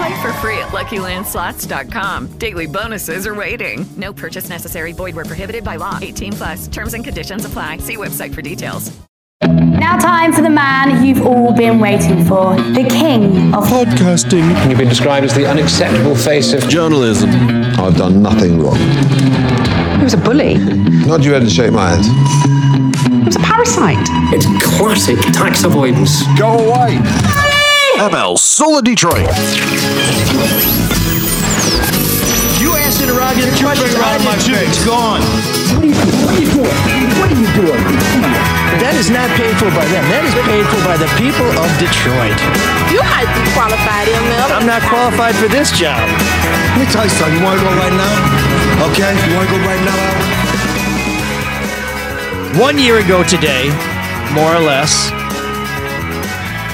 Play for free at LuckyLandSlots.com. Daily bonuses are waiting. No purchase necessary. Void where prohibited by law. 18 plus. Terms and conditions apply. See website for details. Now, time for the man you've all been waiting for the king of podcasting. You've been described as the unacceptable face of journalism. I've done nothing wrong. He was a bully. Not you had to shake my hand. He was a parasite. It's classic tax avoidance. Go away. ML Soul of Detroit. You asked interrogative questions around my face. It's gone. What are you doing? What are you doing? That is not paid for by them. That is paid for by the people of Detroit. You might be qualified, ML. I'm not qualified for this job. Let me tell you something. You want to go right now? Okay? You want to go right now? One year ago today, more or less,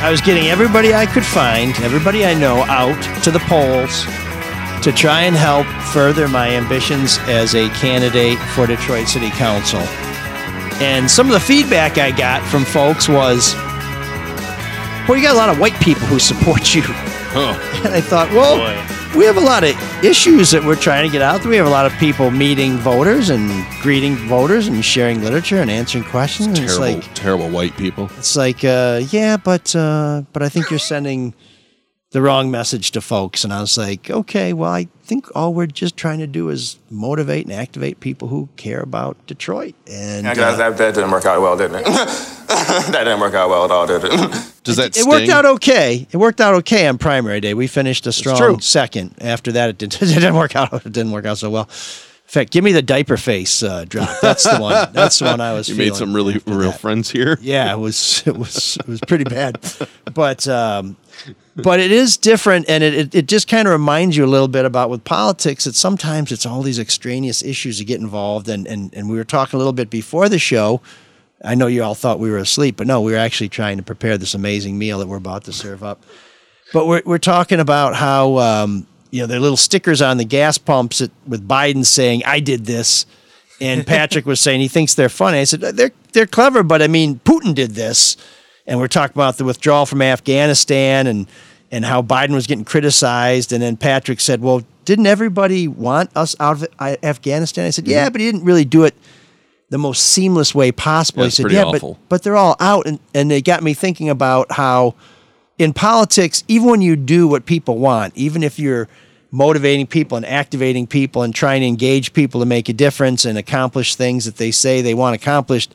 I was getting everybody I could find, everybody I know, out to the polls to try and help further my ambitions as a candidate for Detroit City Council. And some of the feedback I got from folks was, well, you got a lot of white people who support you. Oh. And I thought, well, Boy. We have a lot of issues that we're trying to get out there. We have a lot of people meeting voters and greeting voters and sharing literature and answering questions. It's terrible, it's like, terrible white people. It's like, uh, yeah, but uh, but I think you're sending the wrong message to folks. And I was like, okay, well, I think all we're just trying to do is motivate and activate people who care about Detroit. And yeah, uh, that, that, didn't work out well, didn't it? that didn't work out well at all, did it? Does that? It, it worked out okay. It worked out okay on primary day. We finished a strong second. After that, it didn't. It didn't work out. It didn't work out so well. In fact, give me the diaper face uh, drop. That's the one. That's the one I was. You feeling made some really real that. friends here. Yeah, it was. It was. It was pretty bad, but. Um, but it is different and it, it, it just kind of reminds you a little bit about with politics that sometimes it's all these extraneous issues that get involved and, and, and we were talking a little bit before the show i know you all thought we were asleep but no we were actually trying to prepare this amazing meal that we're about to serve up but we're, we're talking about how um, you know there are little stickers on the gas pumps that, with biden saying i did this and patrick was saying he thinks they're funny i said they're, they're clever but i mean putin did this and we're talking about the withdrawal from afghanistan and and how Biden was getting criticized. And then Patrick said, Well, didn't everybody want us out of Afghanistan? I said, Yeah, but he didn't really do it the most seamless way possible. Yeah, he said, Yeah, awful. but, but they're all out. And, and they got me thinking about how in politics, even when you do what people want, even if you're motivating people and activating people and trying to engage people to make a difference and accomplish things that they say they want accomplished,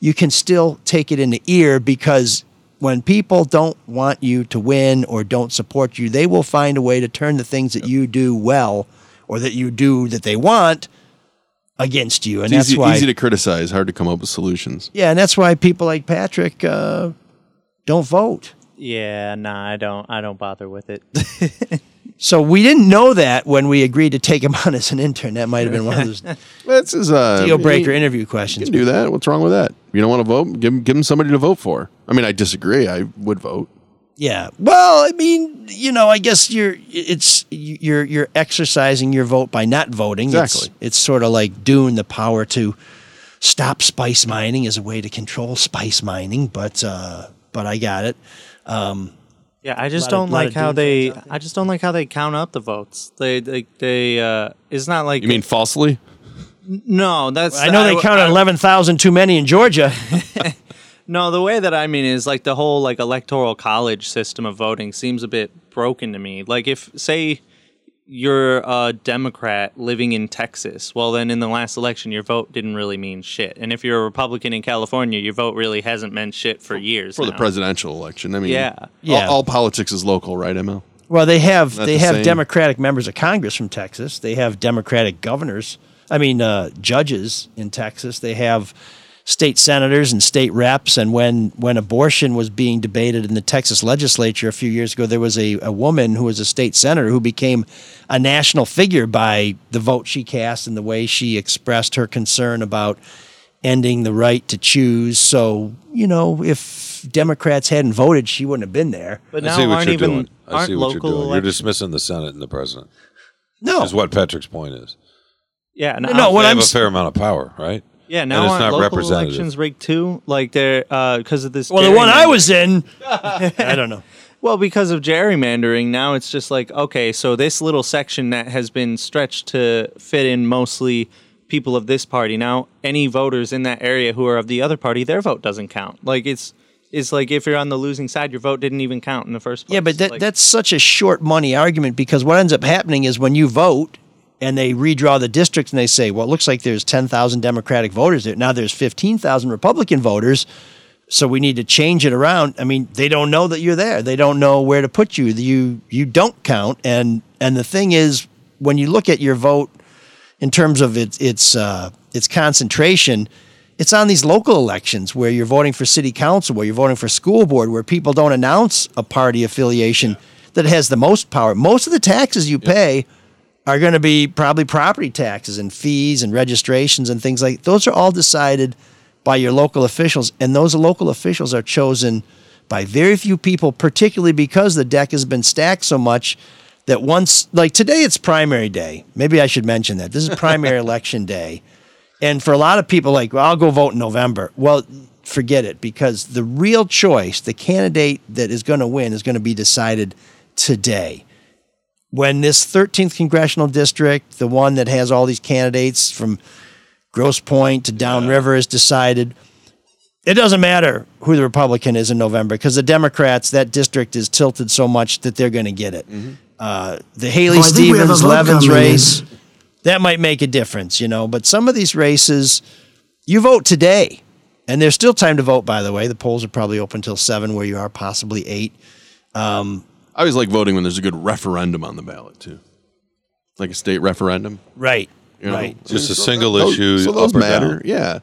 you can still take it in the ear because when people don't want you to win or don't support you, they will find a way to turn the things that you do well or that you do that they want against you. And It's that's easy, why easy to criticize, hard to come up with solutions. Yeah, and that's why people like Patrick uh, don't vote. Yeah, nah, I don't. I don't bother with it. So we didn't know that when we agreed to take him on as an intern. That might have been one of those That's his uh, deal breaker you- interview You questions. can do that. What's wrong with that? You don't want to vote? Give him, give him somebody to vote for. I mean, I disagree. I would vote. Yeah. Well, I mean, you know, I guess you're it's you're you're exercising your vote by not voting. Exactly. It's, it's sort of like doing the power to stop spice mining as a way to control spice mining, but uh but I got it. Um Yeah, I just don't lot like how they. I just don't like how they count up the votes. They, they, they. Uh, it's not like You mean falsely? no. That's I know they counted eleven thousand too many in Georgia. No, the way that I mean is like the whole like electoral college system of voting seems a bit broken to me. Like if say you're a Democrat living in Texas. Well, then in the last election, your vote didn't really mean shit. And if you're a Republican in California, your vote really hasn't meant shit for years. for the now. presidential election. I mean, Yeah. all, all politics is local, right, ML? Well, they have Not they the have same. Democratic members of Congress from Texas. They have Democratic governors. I mean, uh, judges in Texas. They have state senators and state reps. And when when abortion was being debated in the Texas legislature a few years ago, there was a, a woman who was a state senator who became a national figure by the vote she cast and the way she expressed her concern about ending the right to choose. So you know, if Democrats hadn't voted, she wouldn't have been there. But I now see what aren't you're even doing. I aren't see what you're local doing. You're dismissing the Senate and the president. No, is what Patrick's point is. Yeah, no, No, what I'm have a s- fair amount of power, right? Yeah, And now it's aren't not local representative. elections rigged too? Like they're uh, because of this. Well, the one I gerrymandering. was in, I don't know. Well, because of gerrymandering, now it's just like okay, so this little section that has been stretched to fit in mostly people of this party. Now, any voters in that area who are of the other party, their vote doesn't count. Like it's it's like if you're on the losing side, your vote didn't even count in the first place. Yeah, but that, Like- that's such a short money argument because what ends up happening is when you vote and they redraw the districts and they say, well, it looks like there's 10,000 Democratic voters there. Now there's 15,000 Republican voters. So we need to change it around. I mean, they don't know that you're there. They don't know where to put you. You you don't count. And and the thing is, when you look at your vote in terms of its its uh, its concentration, it's on these local elections where you're voting for city council, where you're voting for school board, where people don't announce a party affiliation that has the most power. Most of the taxes you pay are going to be probably property taxes and fees and registrations and things like those are all decided by your local officials and those local officials are chosen by very few people particularly because the deck has been stacked so much that once like today it's primary day. Maybe i should mention that. This is primary election day. And for a lot of people like well, i'll go vote in november. Well forget it because the real choice the candidate that is going to win is going to be decided today when this 13th congressional district, the one that has all these candidates from Grosse Pointe to Downriver, is decided, it doesn't matter who the Republican is in November because the Democrats, that district is tilted so much that they're going to get it. Uh, the Haley Oh, I think we have a Stevens vote Levens coming in. race, that might make a difference, you know. But some of these races, you vote today, and there's still time to vote. By the way, the polls are probably open till seven, where you are possibly eight. Um, I always like voting when there's a good referendum on the ballot too, like a state referendum. Right. You know? Right. Just a single those- issue, So those matter. down. Yeah.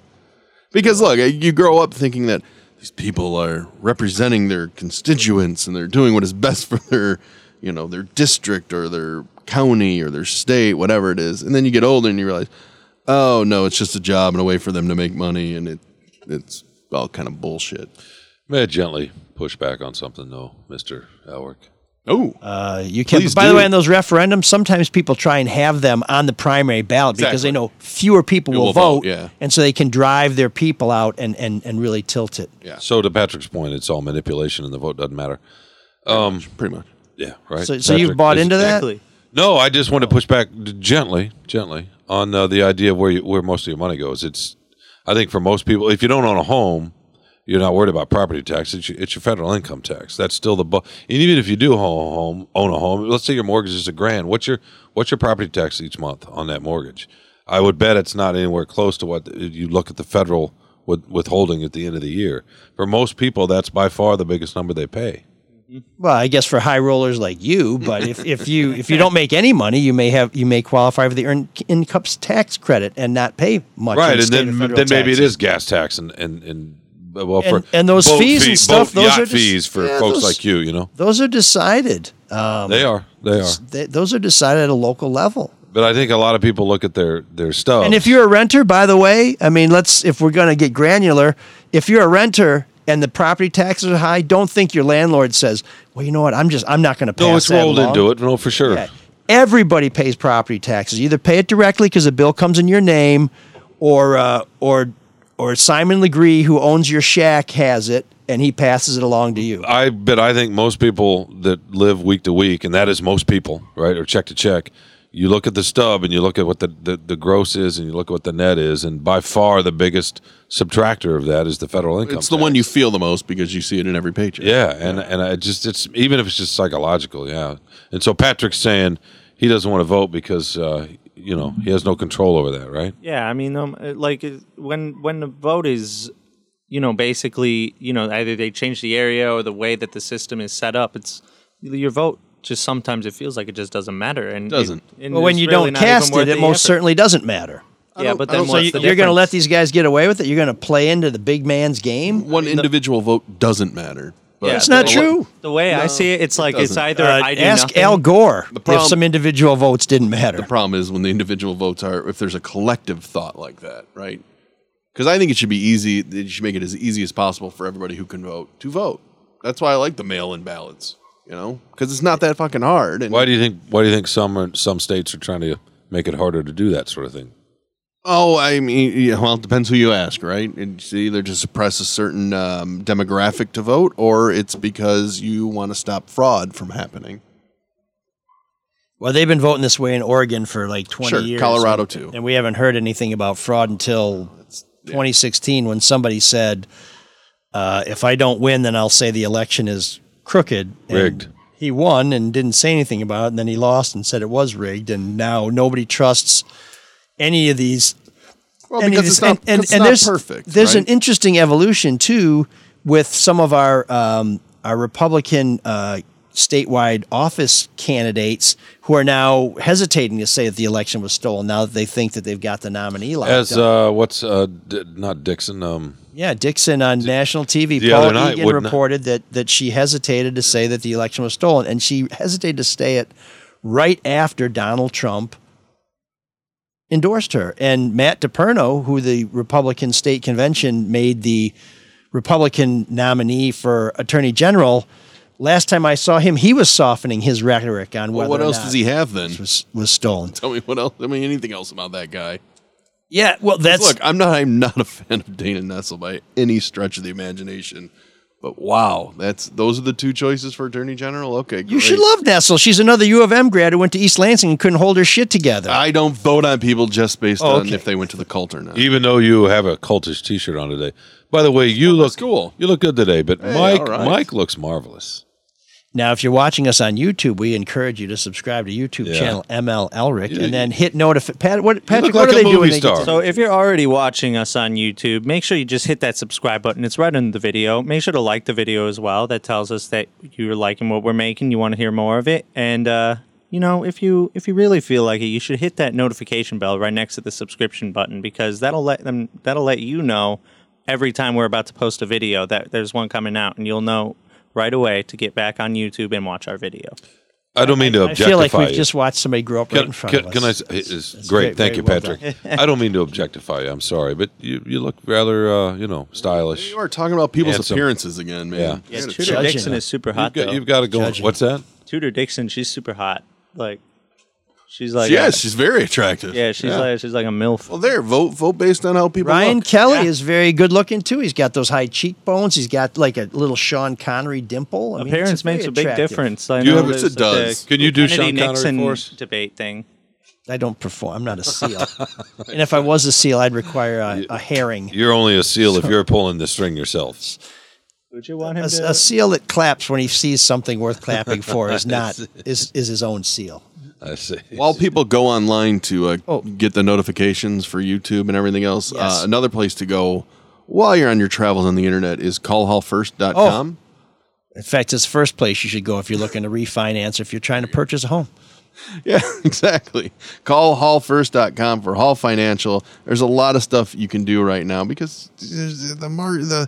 Because look, eh, you grow up thinking that these people are representing their constituents and they're doing what is best for their, you know, their district or their county or their state, whatever it is. And then you get older and you realize, oh no, it's just a job and a way for them to make money, and it it's all kind of bullshit. May I gently push back on something, though, Mister Elrick? Oh, Uh, you can. By the way, on those referendums, sometimes people try and have them on the primary ballot because they know fewer people will, will vote, vote, yeah. and so they can drive their people out and, and, and really tilt it. Yeah. So to Patrick's point, it's all manipulation, and the vote doesn't matter. Um, pretty much. Yeah. Right. So- so you've bought into that? Exactly. No, I just want to push back gently, gently on uh, the idea of where you, where most of your money goes. It's, I think, for most people, if you don't own a home, you're not worried about property tax. It's your, it's your federal income tax. That's still the. Bu- and even if you do own a home, own a home, let's say your mortgage is a grand. What's your what's your property tax each month on that mortgage? I would bet it's not anywhere close to what you look at the federal with, withholding at the end of the year. For most people, that's by far the biggest number they pay. Well, I guess for high rollers like you, but if, if you if you don't make any money, you may have you may qualify for the earned income tax credit and not pay much. right, and then then maybe it is gas tax and and and uh, well for And- and those fees fee- and stuff, those yacht are just- fees for yeah, folks those- like you. You know, Those are decided. Um, they are they are. they- those are decided at a local level. But I think a lot of people look at their their stuff. And if you're a renter, by the way, I mean, let's if we're going to get granular, if you're a renter and the property taxes are high, don't think your landlord says, "Well, you know what? I'm just I'm not going to pass no, it's that rolled along." into it. No, for sure. Yeah. Everybody pays property taxes. You either pay it directly because the bill comes in your name, or uh, or or Simon Legree, who owns your shack, has it and he passes it along to you. I but I think most people that live week to week, and that is most people, right, or check to check. You look at the stub and you look at what the, the, the gross is and you look at what the net is, and by far the biggest subtractor of that is the federal income. It's the one you feel the most because you see it in every paycheck. Yeah, and and I just it's even if it's just psychological, yeah. And so Patrick's saying he doesn't want to vote because uh, you know he has no control over that, right? Yeah, I mean, um, uh, like uh, when when the vote is, you know, basically, you know, either they change the area or the way that the system is set up. It's your vote. Just sometimes it feels like it just doesn't matter, and Doesn't. It, and But when you really don't cast it, it most effort. certainly doesn't matter. Yeah, but then So you, the you're going to let these guys get away with it? You're going to play into the big man's game? One individual vote doesn't matter. But That's not true. The way I see it, it's it like it's either Uh, I do ask nothing. Al Gore The problem- if some individual votes didn't matter. The problem is when the individual votes are, if there's a collective thought like that, right? Because I think it should be easy. You should make it as easy as possible for everybody who can vote to vote. That's why I like the mail-in ballots. You know, because it's not that fucking hard. And Why do you think? Why do you think some are, some states are trying to make it harder to do that sort of thing? Oh, I mean, yeah, well, it depends who you ask, right? It's either to suppress a certain um, demographic to vote, or it's because you want to stop fraud from happening. Well, they've been voting this way in Oregon for like 20 Sure, years. Colorado and- too. And we haven't heard anything about fraud until 2016 when somebody said, uh, if I don't win, then I'll say the election is crooked. And Rigged. He won and didn't say anything about it. And then he lost and said it was rigged. And now nobody trusts any of these. Well, any of because these- it's not- and, and, it's and not there's, perfect, There's an interesting evolution too with some of our um, our Republican uh, statewide office candidates who are now hesitating to say that the election was stolen now that they think that they've got the nominee locked As up. uh, what's uh, D- not Dixon? Um, yeah, Dixon on national TV. the Paul other night, Egan wouldn't reported that that she hesitated to say that the election was stolen, and she hesitated to say it right after Donald Trump endorsed her. And Matt DePerno, who the Republican state convention made the Republican nominee for attorney general, last time I saw him, he was softening his rhetoric on Well, whether what or else not does he have then? was was stolen. Tell me what else. I mean, anything else about that guy? Yeah, well, that's Look, I'm not. I'm not a fan of Dana Nessel by any stretch of the imagination. But wow, that's those are the two choices for attorney general. Okay, you should love Nessel. She's another U of M grad who went to East Lansing and couldn't hold her shit together. I don't vote on people just based Oh, on okay. if they went to the cult or not. even though you have a cultish T-shirt on today. By the way, you look cool. You look good today, but Hey, Mike, all right. Mike looks marvelous. Now, if you're watching us on YouTube, we encourage you to subscribe to YouTube Yeah. channel ML Elrick You- and then hit notify. Pat, what Patrick? look what are a they doing? movie They star. So if you're already watching us on YouTube, make sure you just hit that subscribe button. It's right under the video. Make sure to like the video as well. That tells us that you're liking what we're making. You want to hear more of it. And uh, you know, if you if you really feel like it, you should hit that notification bell right next to the subscription button because that'll let them that'll let you know every time we're about to post a video that there's one coming out, and you'll know right away to get back on YouTube and watch our video. I don't mean to I objectify I feel like we've you. just watched somebody grow up right Can, in front can, of us. can I? s- It's That's great. very- Thank you, well Patrick. I don't mean to objectify you. I'm sorry, but you, you look rather, uh, you know, stylish. You are talking about people's Handsome. appearances again, man. Yeah. You Yeah, Tudor. Dixon is super hot. You've got, you've got to go. Judging. What's that? Tudor Dixon, she's super hot. Like she's like yes, a- she's very attractive. yeah, she's like she's like a milf. Well, there, vote vote based on how people. Ryan look. Kelley is very good looking too. He's got those high cheekbones. He's got like a little Sean Connery dimple. I mean, Appearance it's makes a big difference. I you know have- there's Yes, it like does. Can you do Kennedy Sean Connery Nixon for debate thing? I don't perform. I'm not a seal. and if I was a seal, I'd require a, a herring. You're only a seal if you're pulling the string yourself. Would you want him A, to? a seal that claps when he sees something worth clapping for is not is is his own seal. I see. While people go online to uh, Oh. get the notifications for YouTube and everything else, Yes. uh, another place to go while you're on your travels on the internet is callhallfirst.com. In fact, it's the first place you should go if you're looking to refinance or if you're trying to purchase a home. Yeah, exactly. Call hallfirst.com for Hall Financial. There's a lot of stuff you can do right now because there's the mar- the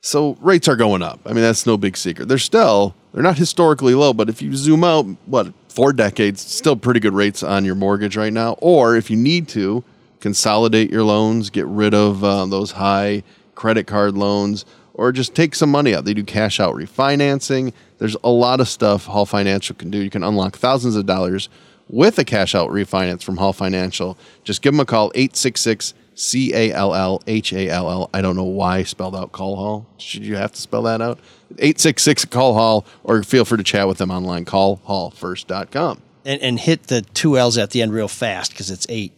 so rates are going up. I mean, that's no big secret. They're still they're not historically low, but if you zoom out, what four decades, still pretty good rates on your mortgage right now. Or if you need to consolidate your loans, get rid of uh, those high credit card loans, or just take some money out. They do cash out refinancing. There's a lot of stuff Hall Financial can do. You can unlock thousands of dollars with a cash out refinance from Hall Financial. Just give them a call 866 C A L L H A L L. I don't know why spelled out call hall. Should you have to spell that out? 866 call hall or feel free to chat with them online callhallfirst.com. And and hit the two L's at the end real fast because it's eight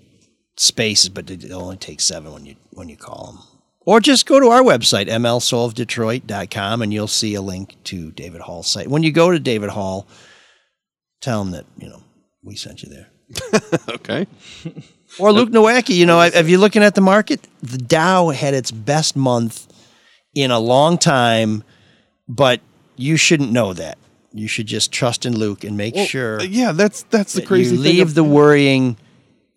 spaces, but it only takes seven when you when you call them. Or just go to our website, mlsoulofdetroit.com, and you'll see a link to David Hall's site. When you go to David Hall, tell him that, you know, we sent you there. okay. Or Luke Nowacki, you know, if you're looking at the market, the Dow had its best month in a long time, but you shouldn't know that. You should just trust in Luke and make Well, sure. uh, yeah, that's that's the that crazy you thing leave of- the worrying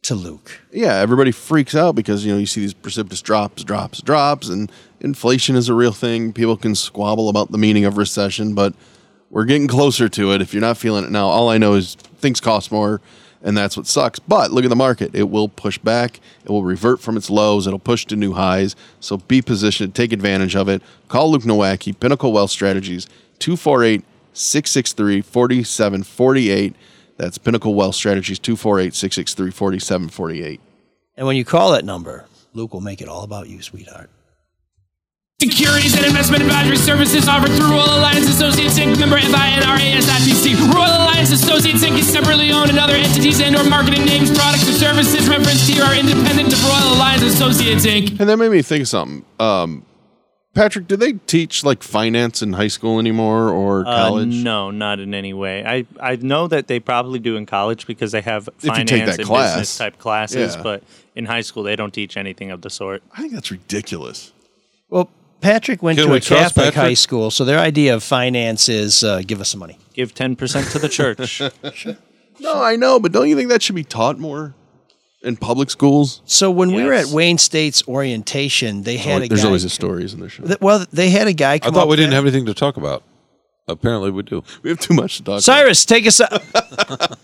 to Luke. yeah, everybody freaks out because you know you see these precipitous drops, drops, drops, and inflation is a real thing. People can squabble about the meaning of recession, but we're getting closer to it. If you're not feeling it now, all I know is things cost more, and that's what sucks. But look at the market; it will push back. It will revert from its lows. It'll push to new highs. So be positioned, take advantage of it. Call Luke Nowacki, Pinnacle Wealth Strategies, 248 663 4748. That's Pinnacle Wealth Strategies, 248 663 4748. And when you call that number, Luke will make it all about you, sweetheart. Securities and investment advisory services offered through Royal Alliance Associates Inc. Member FINRA SIPC. Royal Alliance Associates Inc. is separately owned and other entities and/or marketing names, products, or services referenced here are independent of Royal Alliance Associates Inc. And that made me think of something. Um, Patrick, do they teach like finance in high school anymore or Uh, college? no, not in any way. I, I know that they probably do in college because they have you finance and class. business type classes, Yeah. but in high school they don't teach anything of the sort. I think that's ridiculous. Well, Patrick went Can to we a trust Catholic Patrick? high school, so their idea of finance is uh, give us some money. Give ten percent to the church. No, I know, but don't you think that should be taught more in public schools? So when we were at Wayne State's orientation, they had a There's guy. always a stories in the show. Th- Well, they had a guy I come thought up we didn't there- have anything to talk about. Apparently, we do. We have too much to talk. About. Cyrus, take us up.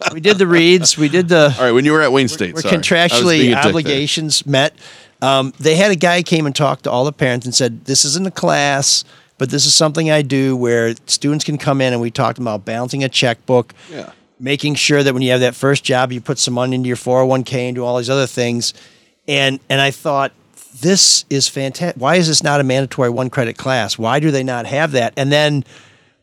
we did the reads. We did the. All right, when you were at Wayne State, Where sorry. I was being contractually a dick there. obligations met. Um, they had a guy came and talked to all the parents and said, "This isn't a class, but this is something I do where students can come in and we talked about balancing a checkbook, Yeah. making sure that when you have that first job, you put some money into your 401k and do all these other things." And and I thought this is fantastic. Why is this not a mandatory one credit class? Why do they not have that? And then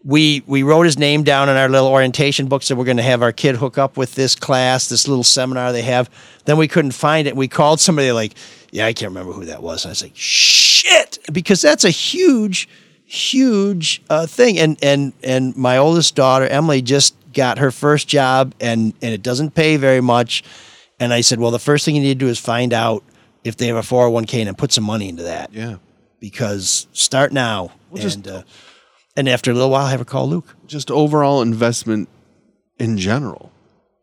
we we wrote his name down in our little orientation book that we're going to have our kid hook up with this class, this little seminar they have. Then we couldn't find it. We called somebody like, yeah, I can't remember who that was. And I was like, shit, because that's a huge, huge uh, thing. And and and my oldest daughter Emily just got her first job, and and it doesn't pay very much. And I said, well, the first thing you need to do is find out if they have a 401k and put some money into that. Yeah. Because start now. Well, just- and, uh, and after a little while, have her call Luke. Just overall investment in general.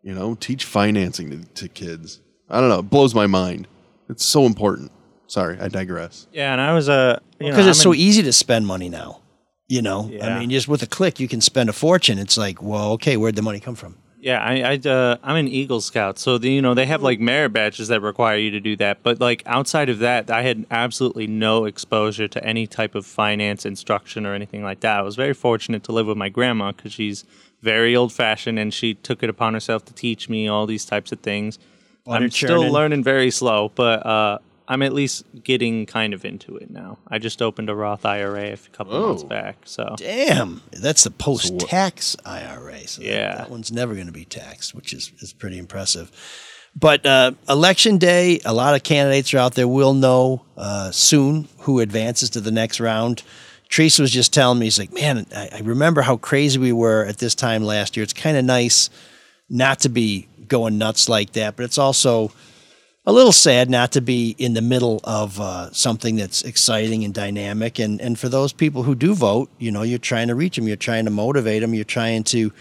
You know, teach financing to, to kids. I don't know. It blows my mind. It's so important. Sorry, I digress. Yeah, and I was a you Because it's I'm so in- easy to spend money now. You know, Yeah. I mean, just with a click, you can spend a fortune. It's like, well, okay, where'd the money come from? Yeah, I, I uh, I'm an Eagle Scout, so the, you know they have like merit badges that require you to do that. But like outside of that, I had absolutely no exposure to any type of finance instruction or anything like that. I was very fortunate to live with my grandma because she's very old fashioned and she took it upon herself to teach me all these types of things. Butter I'm still learning very slow, but uh, I'm at least getting kind of into it now. I just opened a Roth IRA a couple of months back, so Damn, that's the post-tax IRA. So that- Yeah. that, one's never going to be taxed, which is is pretty impressive. But uh, election day, a lot of candidates are out there. We'll know uh, soon who advances to the next round. Teresa was just telling me, he's like, man, I, I remember how crazy we were at this time last year. It's kind of nice not to be going nuts like that, but it's also a little sad not to be in the middle of uh, something that's exciting and dynamic. And and for those people who do vote, you know, you're trying to reach them, you're trying to motivate them, you're trying to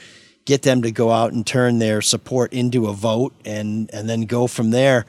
get them to go out and turn their support into a vote, and and then go from there.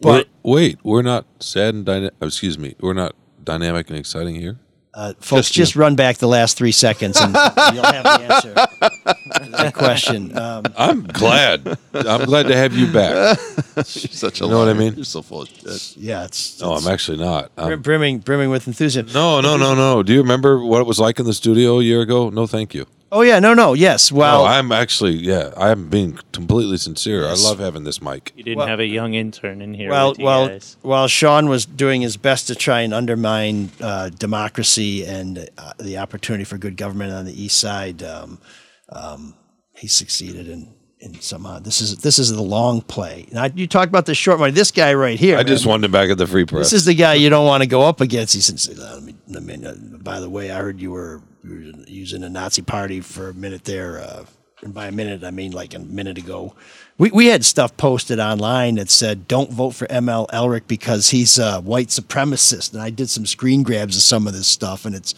But We're- wait, we're not sad and dynamic. Excuse me, we're not dynamic and exciting here. Uh, folks, Just just, run back the last three seconds, and you'll have the answer to that question. Um, I'm glad. I'm glad to have you back. You're such a You know what I mean? You're so full of shit. yeah, it's, No, I'm actually not. I'm, brimming brimming with enthusiasm. no, no, no, no. Do you remember what it was like in the studio a year ago? No, thank you. Oh yeah, no, no, yes. Well, no, I'm actually, yeah, I'm being completely sincere. Yes. I love having this mic. you didn't Well- have a young intern in here. Well, with you well, guys. while Sean was doing his best to try and undermine uh, democracy and uh, the opportunity for good government on the east side, um, um, he succeeded in, in somehow. This is this is the long play. Now, you talked about the short money. This guy right here. I just wanted him back at the free press. This is the guy you don't want to go up against. He said, "Let me, let me, uh, "By the way, I heard you were using a Nazi party for a minute there." Uh, and by a minute I mean like a minute ago, we, we had stuff posted online that said don't vote for ML Elrick because he's a white supremacist, and I did some screen grabs of some of this stuff, and it's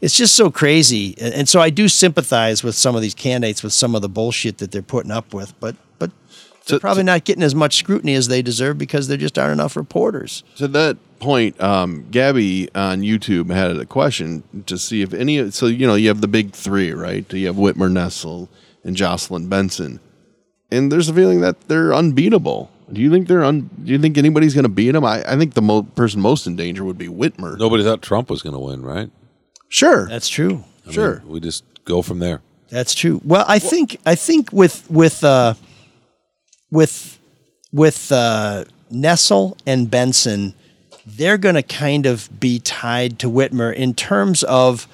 it's just so crazy, and, and so I do sympathize with some of these candidates with some of the bullshit that they're putting up with, but but. They're probably not getting as much scrutiny as they deserve because there just aren't enough reporters. So that point, um, Gabby on YouTube had a question to see if any. So you know, you have the big three, right? You have Whitmer, Nessel, and Jocelyn Benson, and there's a feeling that they're unbeatable. Do you think they're un? Do you think anybody's going to beat them? I, I think the mo- person most in danger would be Whitmer. Nobody thought Trump was going to win, right? Sure, That's true. I Sure. mean, we just go from there. That's true. Well, I think I think with with uh, with with uh, Nessel and Benson, they're going to kind of be tied to Whitmer in terms of.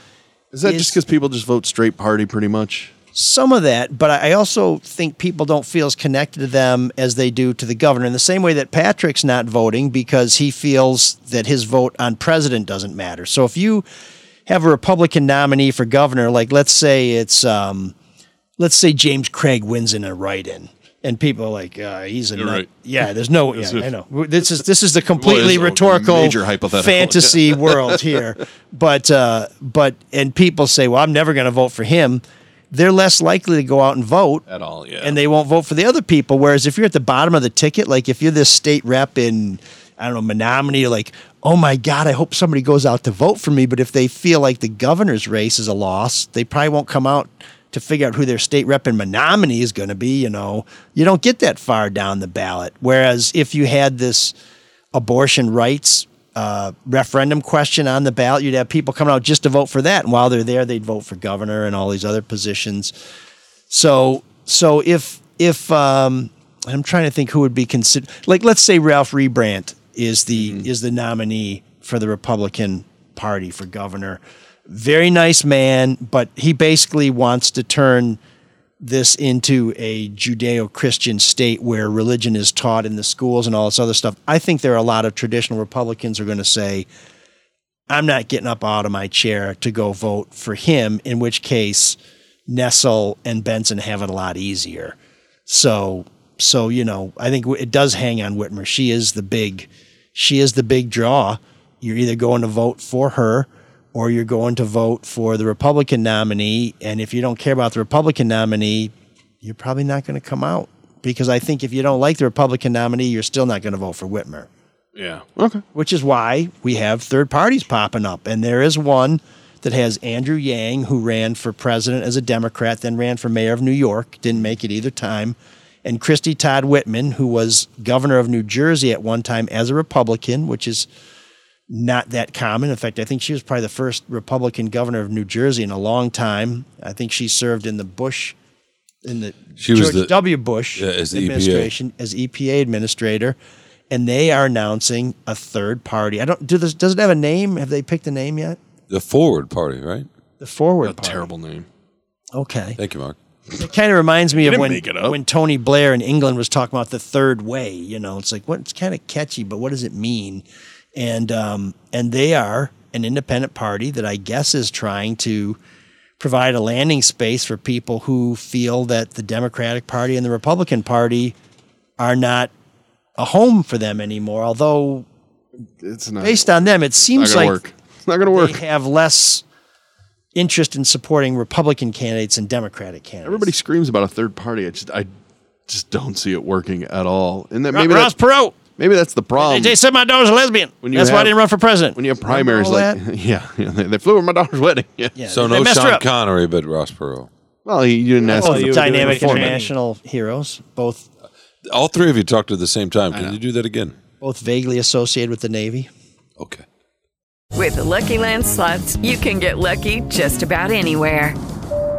Is that just because people just vote straight party, pretty much? Some of that, but I also think people don't feel as connected to them as they do to the governor. In the same way that Patrick's not voting because he feels that his vote on president doesn't matter. So if you have a Republican nominee for governor, like let's say it's, um, let's say James Craig wins in a write-in, and people are like, uh, he's a nut. right. yeah. There's no, yeah, I know. This is this is the completely Well, rhetorical, major hypothetical. fantasy world here. But uh, but and people say, well, I'm never going to vote for him. They're less likely to go out and vote At all, yeah. and they won't vote for the other people. Whereas if you're at the bottom of the ticket, like if you're this state rep in, I don't know, Menominee, you're like, oh my God, I hope somebody goes out to vote for me. But if they feel like the governor's race is a loss, they probably won't come out to figure out who their state rep in Menominee is going to be. You know, you don't get that far down the ballot. Whereas if you had this abortion rights uh, referendum question on the ballot, you'd have people coming out just to vote for that. And while they're there, they'd vote for governor and all these other positions. So so if if um, I'm trying to think who would be considered like let's say Ralph Rebandt is the is the nominee for the Republican Party for governor. Very nice man, but he basically wants to turn this into a Judeo-Christian state where religion is taught in the schools and all this other stuff. I think there are a lot of traditional Republicans are going to say, I'm not getting up out of my chair to go vote for him, in which case Nessel and Benson have it a lot easier. So, so you know, I think it does hang on Whitmer. She is the big, she is the big draw. You're either going to vote for her or you're going to vote for the Republican nominee. And if you don't care about the Republican nominee, you're probably not going to come out because I think if you don't like the Republican nominee, you're still not going to vote for Whitmer Yeah. Okay. which is why we have third parties popping up. And there is one that has Andrew Yang, who ran for president as a Democrat, then ran for mayor of New York, didn't make it either time, and Christie Todd Whitman, who was governor of New Jersey at one time as a Republican, which is not that common. In fact, I think she was probably the first Republican governor of New Jersey in a long time. I think she served in the Bush, in the She was George the- W. Bush Yeah, as the E EPA. administration as EPA administrator, and they are announcing a third party. I don't do this. Does it have a name? Have they picked a name yet? The Forward Party, right? The Forward A Party. terrible name. Okay. Thank you, Mark. It kind of reminds me of when make it up. when Tony Blair in England was talking about the third way. You know, it's like what it's kind of catchy, but what does it mean? And um, and they are an independent party that I guess is trying to provide a landing space for people who feel that the Democratic Party and the Republican Party are not a home for them anymore. Although It's not. based on them, it seems like work. It's not going to work. they have less interest in supporting Republican candidates and Democratic candidates. Everybody screams about a third party. I just, I just don't see it working at all. And that maybe Ross Perot. Maybe that's the problem. They, they said my daughter's a lesbian. When you That's why I didn't run for president. when you have primaries, like that? yeah, yeah they, they flew with my daughter's wedding. Yeah. Yeah, So they no Sean. Connery, but Ross Perot. Well, he, you didn't ask him you for- were Dynamic it me. international heroes, both All three of you talked at the same time. Can you do that again? both vaguely associated with the Navy. Okay. With the Lucky Land slots, you can get lucky just about anywhere.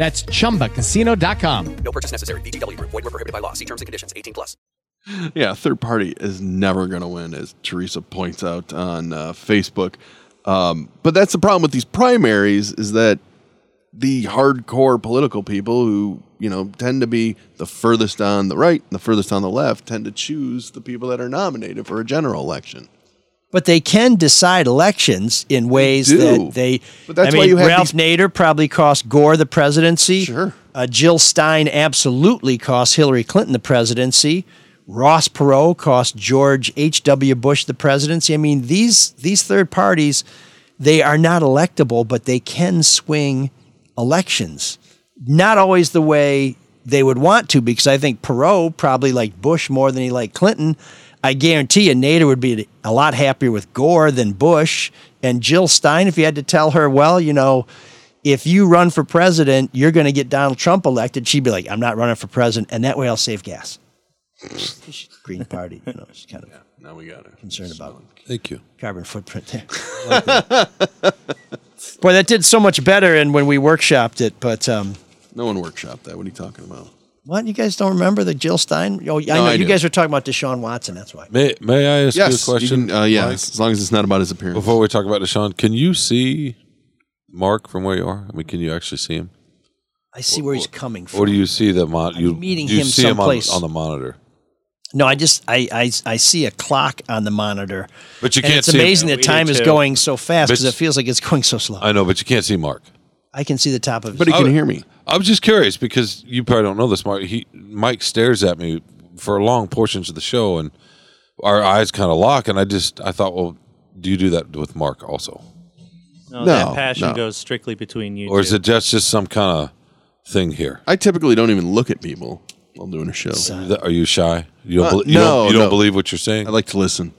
That's chumbacasino.com. No purchase necessary. VGW Group. Void were prohibited by law. See terms and conditions. 18 plus. Yeah, third party is never going to win, as Teresa points out on uh, Facebook. Um, but that's the problem with these primaries is that the hardcore political people who you know tend to be the furthest on the right and the furthest on the left tend to choose the people that are nominated for a general election. But they can decide elections in ways do. that they. But that's I why you have Ralph Nader probably cost Gore the presidency. Sure. Uh, Jill Stein absolutely cost Hillary Clinton the presidency. Ross Perot cost George H. W. Bush the presidency. I mean, these these third parties, they are not electable, but they can swing elections. Not always the way they would want to, because I think Perot probably liked Bush more than he liked Clinton. I guarantee you, Nader would be a lot happier with Gore than Bush. And Jill Stein, if you had to tell her, well, you know, if you run for president, you're going to get Donald Trump elected, she'd be like, I'm not running for president, and that way I'll save gas. Green Party, you know, she's kind of now we got it. concerned about Thank you. carbon footprint there. Boy, that did so much better and when we workshopped it, but um, No one workshopped that. What are you talking about? What you guys don't remember the Jill Stein? Oh, I No, know I you do. guys were talking about Deshaun Watson. That's why. May May I ask Yes, you a you question? can- uh, yeah, Mike? as long as it's not about his appearance. Before we talk about Deshaun, can you see Mark from where you are? I mean, can you actually see him, I see where he's coming from. or do you see the mon- you meeting you him see him on, someplace. on the monitor? No, I just I, I I see a clock on the monitor. But you And can't It's see him. amazing Yeah, that we time is too. going so fast But- because it feels like it's going so slow. I know, but you can't see Mark. I can see the top of. His But he can hear me. I was just curious because you probably don't know this, Mark. He Mike stares at me for long portions of the show, and our eyes kind of lock. And I just I thought, well, do you do that with Mark also, No, No, that passion no. goes strictly between you. or is it just just some kind of thing here? I typically don't even look at people while doing a show. Th- Are you shy? You don't, Uh, bel- you no, don't, you don't no. believe what you're saying? I like to listen.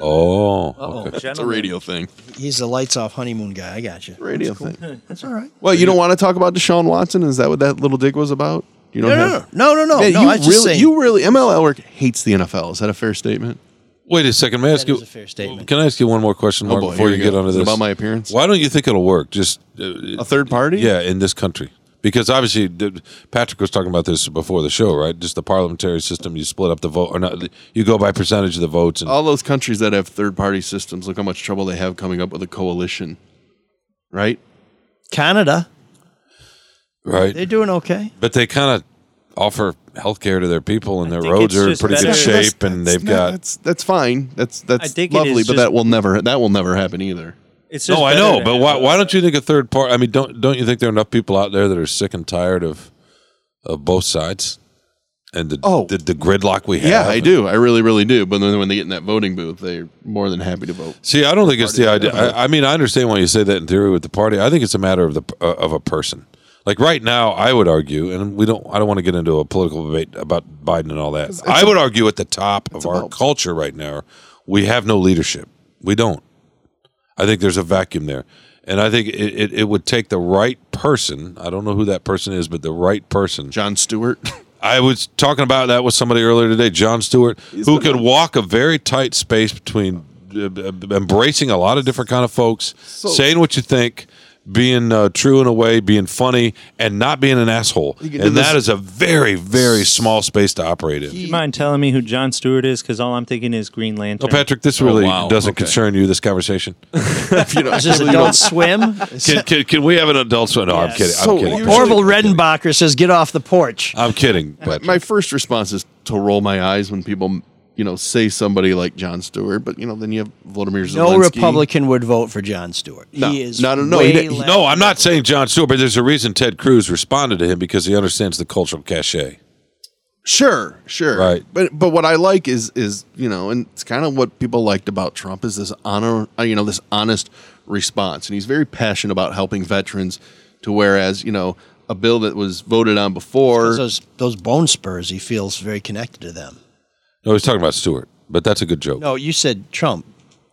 Oh, Uh-oh. okay. It's a radio thing. He's the lights off honeymoon guy. I got you. Radio That's cool. thing. That's all right. Well, you don't want to talk about Deshaun Watson? Is that what that little dig was about? You don't No, no, have. no, no, no, Yeah, no. you I was just really, saying- you really, ML Elrick hates the NFL. Is that a fair statement? Wait a second. May I ask That you? is a fair statement. Can I ask you one more question, Oh, Mark, boy, before here you we get go. onto Is it this? about my appearance? Why don't you think it'll work? Just uh, A third party? Yeah, in this country. Because obviously, d- Patrick was talking about this before the show, right? Just the parliamentary system. You split up the vote, or not? You go by percentage of the votes, and All those countries that have third party systems, look how much trouble they have coming up with a coalition. Right? Canada, right. they're doing okay. But they kind of offer health care to their people, and their roads are in just pretty good better- shape, and they've No, got. that's that's fine. That's that's lovely, but just- that will never that will never happen either. It's just No, I know, but why? Why don't you think a third part? I mean, don't don't you think there are enough people out there that are sick and tired of of both sides and the Oh. the, the gridlock we have? Yeah, I and- do. I really, really do. But then when they get in that voting booth, they're more than happy to vote. See, I don't think it's the idea. I, I mean, I understand why you say that in theory with the party. I think it's a matter of the uh, of a person. Like right now, I would argue, and we don't. I don't want to get into a political debate about Biden and all that. I it's would argue at the top of our about- culture right now, we have no leadership. We don't. I think there's a vacuum there, and I think it, it, it would take the right person. I don't know who that person is, but the right person. Jon Stewart. I was talking about that with somebody earlier today, Jon Stewart, who could walk a very tight space between uh, embracing a lot of different kind of folks, saying what you think, being uh, true in a way, being funny, and not being an asshole. And do that this- is a very, very small space to operate in. Do you mind telling me who Jon Stewart is? Because all I'm thinking is Green No, Lantern. Patrick, this really Oh, wow. doesn't Okay. concern you. This conversation. If you know- Is this you Adult Swim? Can, can, can we have an adult swim? No, I'm kidding. So I'm kidding. usually- Orville Redenbacher says, "Get off the porch." I'm kidding. But my first response is to roll my eyes when people, you know, say somebody like Jon Stewart. But you know, then you have Vladimir Zelensky. No Republican would vote for Jon Stewart. No, he is no, no, no, way he didn't- No, I'm not saying Jon Stewart, but there's a reason Ted Cruz responded to him because he understands the cultural cachet. Sure, sure. Right. But but what I like is is you know, and it's kind of what people liked about Trump is this honor, uh, you know, this honest response, and he's very passionate about helping veterans. To whereas you know, a bill that was voted on before. Those those bone spurs, he feels very connected to them. No, he's talking about Stewart, but that's a good joke. No, you said Trump.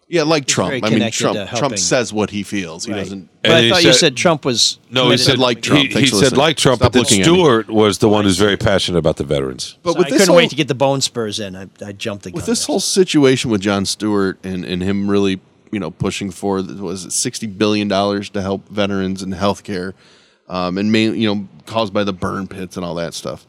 Yeah, like He's Trump. I mean, connected Trump. to Trump helping. says what he feels. He Right. doesn't. But I he thought you said- said Trump was. No, he committed said to- like Trump. He, Thanks he for said listening. like Trump, Stop but then looking at me. Stewart was the one who's very passionate about the veterans. But So with I this couldn't whole, wait to get the bone spurs in. I, I jumped the gun. with this whole situation with Jon Stewart and, and him really, you know, pushing for was it sixty billion dollars to help veterans and healthcare, um, and main, you know, caused by the burn pits and all that stuff.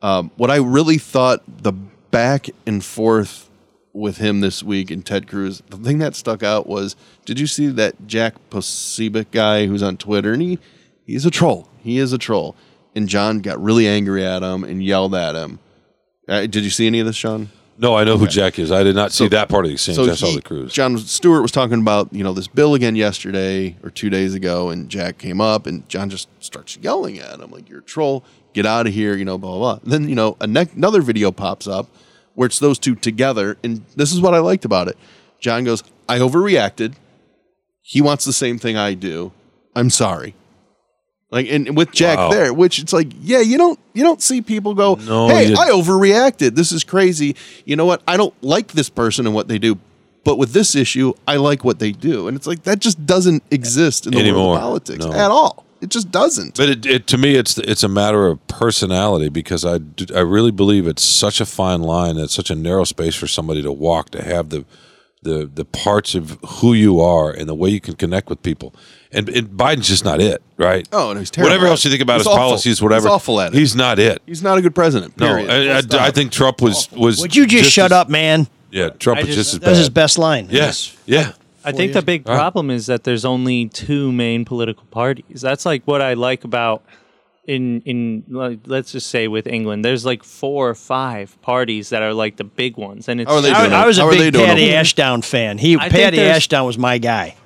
Um, what I really thought the back and forth with him this week and Ted Cruz, the thing that stuck out was, did you see that Jack Posobiec guy who's on Twitter and he he's a troll. He is a troll, and Jon got really angry at him and yelled at him. Uh, did you see any of this, Shawn? No, I know who Jack is. I did not see So- that part of the exchange. I saw he- the cruise. Jon Stewart was talking about you know this bill again yesterday or two days ago, and Jack came up and Jon just starts yelling at him like you're a troll, get out of here, you know, blah blah. blah. Then you know a ne- another video pops up where it's those two together, and this is what I liked about it. Jon goes, "I overreacted. He wants the same thing I do. I'm sorry." Like and with Jack Wow. there, which it's like, yeah, you don't you don't see people go, No, hey, I overreacted. This is crazy. You know what? I don't like this person and what they do, but with this issue, I like what they do. And it's like that just doesn't exist in the world Anymore. of politics No. at all. It just doesn't. But it, it, to me, it's it's a matter of personality because I, I really believe it's such a fine line. It's such a narrow space for somebody to walk to have the the the parts of who you are and the way you can connect with people. And, and Biden's just not it, right? Oh, no, he's terrible. Whatever else you think about He's his awful. policies, whatever, He's awful at it. He's not it. He's not a good president. No, I, I- I think Trump was was. Would you just, shut as- up, man? Yeah, Trump I was just- just as That was his best line. Yes, yeah. I think the big All right. problem is that there's only two main political parties. That's like what I like about in in like, let's just say with England, there's like four or five parties that are like the big ones, and it's How are they I, doing I it? was a How are they big doing Paddy? Ashdown fan. He I think Paddy there's- Ashdown was my guy.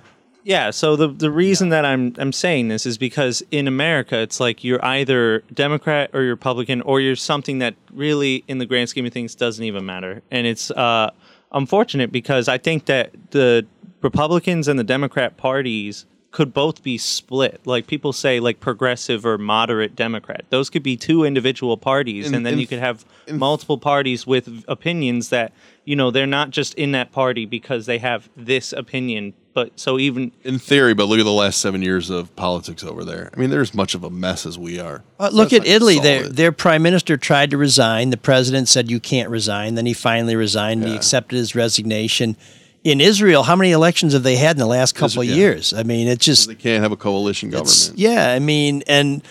Yeah, so the the reason that I'm I'm saying this is because in America it's like you're either Democrat or you're Republican or you're something that really in the grand scheme of things doesn't even matter. And it's uh unfortunate because I think that the Republicans and the Democrat parties could both be split. Like people say like progressive or moderate Democrat. Those could be two individual parties In- and then in- you could have multiple parties with opinions that you know they're not just in that party because they have this opinion but so even in theory, but look at the last seven years of politics over there. I mean, they're as much of a mess as we are. Uh, look That's at Italy. Their, solid. their prime minister tried to resign. The president said, You can't resign. Then he finally resigned. He accepted his resignation. In Israel, how many elections have they had in the last couple of yeah. years? I mean, it's just They can't have a coalition government. Yeah, I mean, and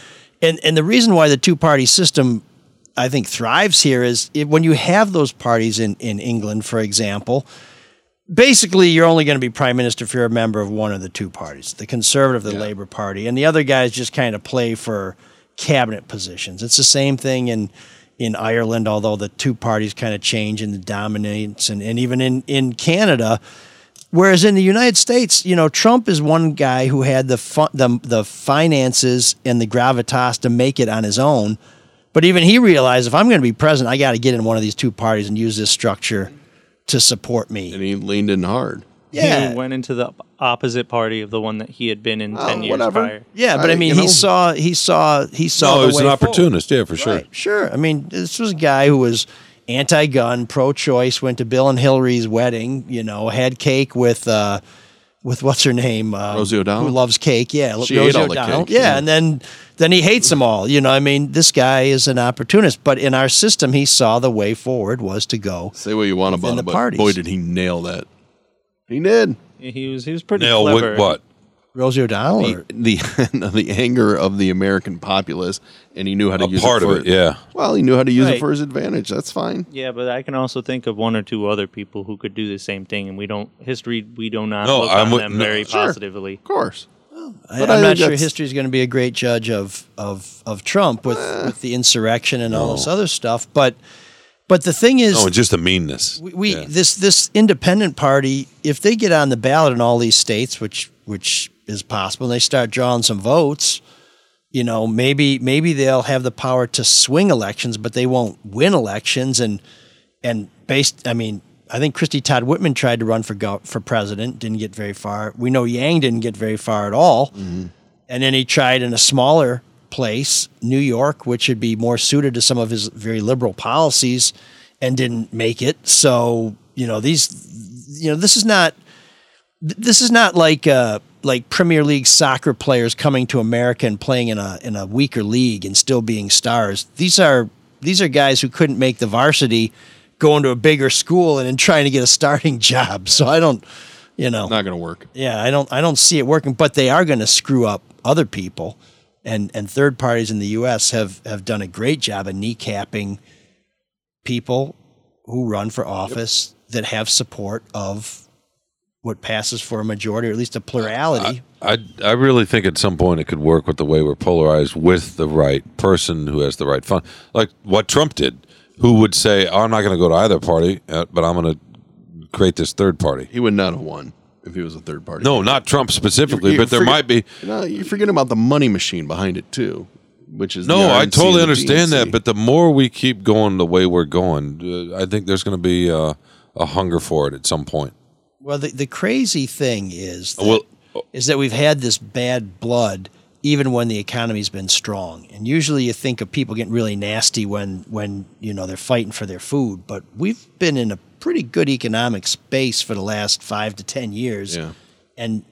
and and the reason why the two party system, I think, thrives here is it, when you have those parties in in England, for example. Basically, you're only going to be prime minister if you're a member of one of the two parties, the Conservative, the Labour Party, and the other guys just kind of play for cabinet positions. It's the same thing in in Ireland, although the two parties kind of change in the dominance, and, and even in in Canada, Whereas in the United States, you know, Trump is one guy who had the fu- the the finances and the gravitas to make it on his own. But even he realized if I'm going to be president, I got to get in one of these two parties and use this structure to support me. And he leaned in hard. Yeah. he went into the opposite party of the one that he had been in Oh, 10 years whatever. prior. Yeah, but I, I- mean, you he know- saw he saw he saw. No, the he was way an forward. opportunist. Yeah, for sure. Right, sure. I mean, this was a guy who was anti-gun, pro-choice. Went to Bill and Hillary's wedding. You know, had cake with uh, with what's her name, uh, Rosie O'Donnell? who loves cake. Yeah, She Rosie ate all the cake, Yeah, yeah. and then then he hates them all. You know, I mean, this guy is an opportunist. But in our system, he saw the way forward was to go. Say what you want Within about the him, but parties. boy, did he nail that. He did. He was he was pretty Nail clever. with what? Rosie O'Donnell. Or, The, the the anger of the American populace, and he knew how to A use part it of for it, yeah. Well, he knew how to use Right. it for his advantage. That's fine. Yeah, but I can also think of one or two other people who could do the same thing, and we don't history. We do not No, look I'm on with- them no, very sure. positively. Of course. I, But I'm I not sure that's- history is going to be a great judge of of of Trump with, eh. with the insurrection and all this other stuff. But but the thing is, No, just the meanness. we, we Yeah. this this independent party, if they get on the ballot in all these states, which which is possible, and they start drawing some votes, you know, maybe maybe they'll have the power to swing elections, but they won't win elections. And and based, I mean, I think Christie Todd Whitman tried to run for go, for president, didn't get very far. We know Yang didn't get very far at all. Mm-hmm. And then he tried in a smaller place, New York, which would be more suited to some of his very liberal policies, and didn't make it. So you know these, you know this is not this is not like uh, like Premier League soccer players coming to America and playing in a in a weaker league and still being stars. These are these are guys who couldn't make the varsity, going to a bigger school and then trying to get a starting job. So I don't, you know, Not going to work. yeah, I don't I don't see it working. But they are going to screw up other people, and and third parties in the U.S. have have done a great job of kneecapping people who run for office that have support of what passes for a majority or at least a plurality. I I really think at some point it could work with the way we're polarized with the right person who has the right fund, like what Trump did, who would say, oh, "I'm not going to go to either party, uh, but I'm going to create this third party." He would not have won if he was a third party. No, not Trump specifically, You- you but there forget- might be. No, you forget about the money machine behind it too, which is the No, I totally and the understand that, but the more we keep going the way we're going, uh, I think there's going to be uh, a hunger for it at some point. Well, the, the crazy thing is that, Well- is that we've had this bad blood even when the economy's been strong. And usually you think of people getting really nasty when when you know they're fighting for their food, but we've been in a pretty good economic space for the last 5 to 10 years. Yeah. And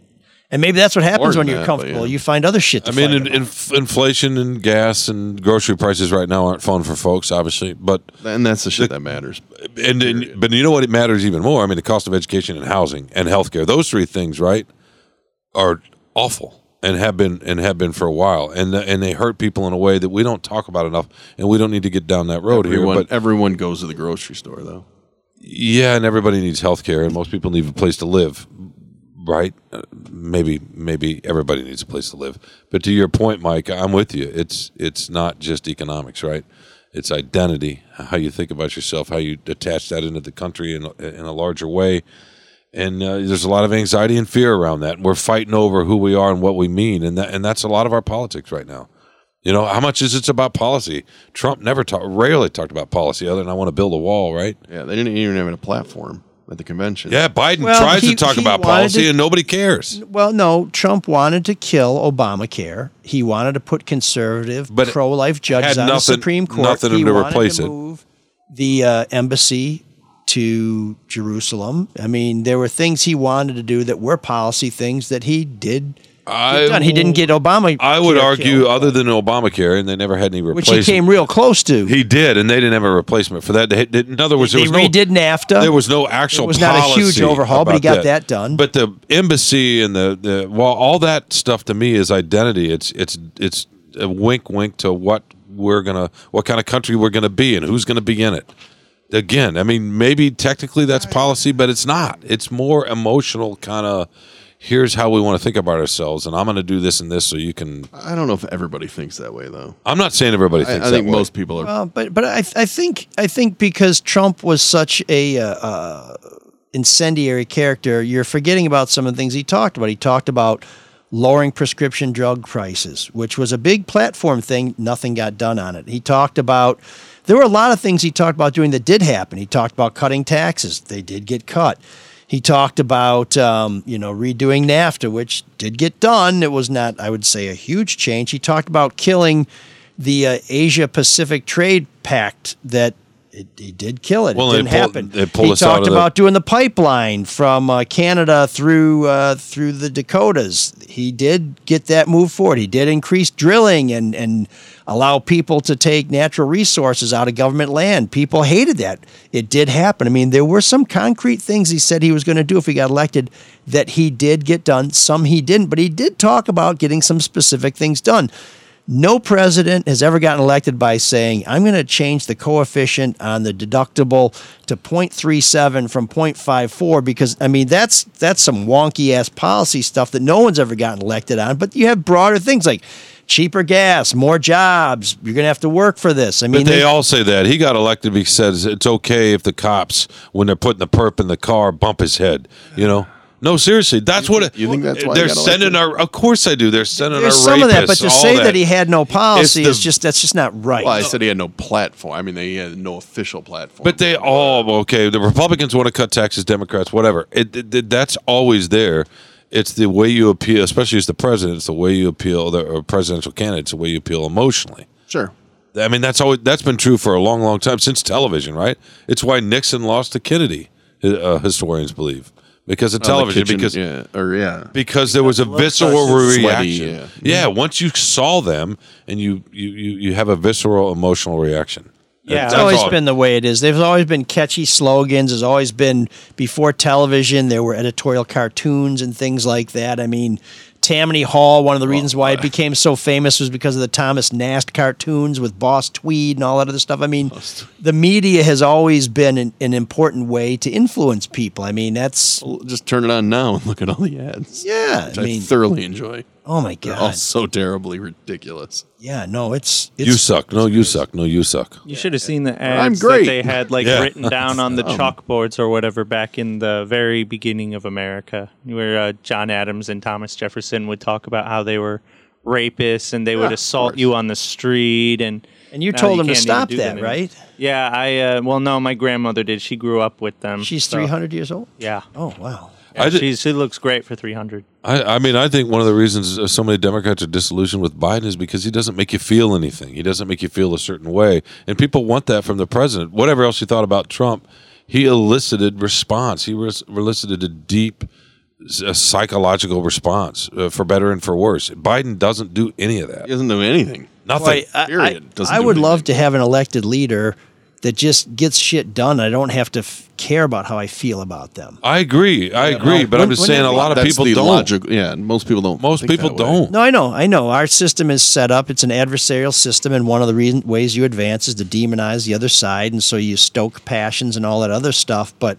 and maybe that's what happens when than you're that, comfortable. yeah. You find other shit to I mean, fight in, inflation and gas and grocery prices right now aren't fun for folks, obviously. But and that's the shit that matters. And, and but you know what? It matters even more. I mean, the cost of education and housing and healthcare; those three things, right, are awful and have been and have been for a while, and and they hurt people in a way that we don't talk about enough, and we don't need to get down that road everyone, here. But everyone goes to the grocery store though. Yeah, and everybody needs health care, and most people need a place to live, right? Uh, maybe maybe everybody needs a place to live. But to your point, Mike, I'm with you. It's it's not just economics, right? It's identity, how you think about yourself, how you attach that into the country in, in a larger way. And uh, there's a lot of anxiety and fear around that. We're fighting over who we are and what we mean, and that and that's a lot of our politics right now. You know, how much is it about policy? Trump never talked, rarely talked about policy other than I want to build a wall, right? Yeah, they didn't even have a platform at the convention. Yeah, Biden Well, tries he- to talk about policy to- and nobody cares. Well, no, Trump wanted to kill Obamacare. He wanted to put conservative, But pro-life judges had on the Supreme Court. nothing he to wanted replace to it. move the uh, embassy to Jerusalem. I mean, there were things he wanted to do that were policy things that he did. I, done. He didn't get Obama. I would argue, killed, other than Obamacare, and they never had any replacement. which he came real close to. He did, and they didn't have a replacement for that. They, they- in other words, there they was no redid NAFTA. There was no actual. It was not a huge overhaul, but he about got that done. But the embassy and the the well, all that stuff to me is identity. It's it's it's a wink, wink to what we're gonna, what kind of country we're gonna be, and who's gonna be in it. Again, I mean, maybe technically that's policy, but it's not. It's more emotional, kind of. Here's how we want to think about ourselves, and I'm going to do this and this, so you can. I don't know if everybody thinks that way though. I'm not saying everybody I, thinks. I think that way. most people are. Well, but but I I think I think because Trump was such a uh, uh, incendiary character, you're forgetting about some of the things he talked about. He talked about lowering prescription drug prices, which was a big platform thing. Nothing got done on it. He talked about there were a lot of things he talked about doing that did happen. He talked about cutting taxes. They did get cut. He talked about um, you know redoing NAFTA, which did get done. It was not, I would say, a huge change. He talked about killing the uh, Asia Pacific Trade Pact that it, he did kill it. Well, it didn't pulled- happen. he talked of the- about doing the pipeline from uh, Canada through uh, through the Dakotas. He did get that move forward. He did increase drilling and and allow people to take natural resources out of government land. People hated that. It did happen. I mean, there were some concrete things he said he was going to do if he got elected that he did get done. Some he didn't, but he did talk about getting some specific things done. No president has ever gotten elected by saying, I'm going to change the coefficient on the deductible to 0.37 from 0.54 because, I mean, that's that's some wonky ass policy stuff that no one's ever gotten elected on. But you have broader things like cheaper gas, more jobs. You're going to have to work for this. I mean, But they they- all say that he got elected because he says it's okay if the cops, when they're putting the perp in the car, bump his head. You know. No, seriously, that's what it, you think that's why they're sending our. Of course, I do. They're sending there's our some of that, but to say that. he had no policy It's is just that's just not right. Well, I said he had no platform. I mean, they had no official platform. But they all okay. The Republicans want to cut taxes, Democrats, whatever. It, it- it- that's always there. it's the way you appeal, especially as the president. It's the way you appeal, the or presidential candidate. It's the way you appeal emotionally. Sure. I mean, that's always that's been true for a long, long time since television, right? It's why Nixon lost to Kennedy. Uh, historians believe because of Oh, the television. kitchen, because yeah, or yeah, because there was a visceral like reaction. sweaty, yeah. yeah. once you saw them and you you you, you have a visceral emotional reaction. Yeah, it's always all. been the way it is. There's always been catchy slogans. There's always been before television. There were editorial cartoons and things like that. I mean, Tammany Hall. One of the oh, reasons why it became so famous was because of the Thomas Nast cartoons with Boss Tweed and all that other stuff. I mean, the media has always been an, an important way to influence people. I mean, that's just turn it on now and look at all the ads. Yeah, which I I, mean- thoroughly enjoy. Oh my They're all God. so terribly ridiculous. yeah, no, it's, it's You suck. No, you suck. No, you suck. You should have seen the I'm ads great. that they had like Yeah. written down on the Um, chalkboards or whatever back in the very beginning of America, where uh, John Adams and Thomas Jefferson would talk about how they were rapists and they Yeah, would assault you on the street and. And you now told them to can't even stop do that, anymore. right? Yeah, I uh, well, no, my grandmother did. She grew up with them. She's so- 300 years old. Yeah. Oh wow. Yeah, I did- she looks great for 300. I, I mean, I think one of the reasons uh, so many Democrats are disillusioned with Biden is because he doesn't make you feel anything. He doesn't make you feel a certain way, and people want that from the president. Whatever else you thought about Trump, he elicited response. He res- elicited a deep s- a psychological response, uh, for better and for worse. Biden doesn't do any of that. He doesn't do anything. Nothing. Boy, I- Period. I, Doesn't I do would anything. love to have an elected leader that just gets shit done. I don't have to f- care about how I feel about them. I agree. I Yeah, agree, well, but I'm just saying a lot of people don't. logic- yeah, most people don't. Most people don't. No, I know, I know. Our system is set up. It's an adversarial system, and one of the reason, ways you advance is to demonize the other side, and so you stoke passions and all that other stuff. But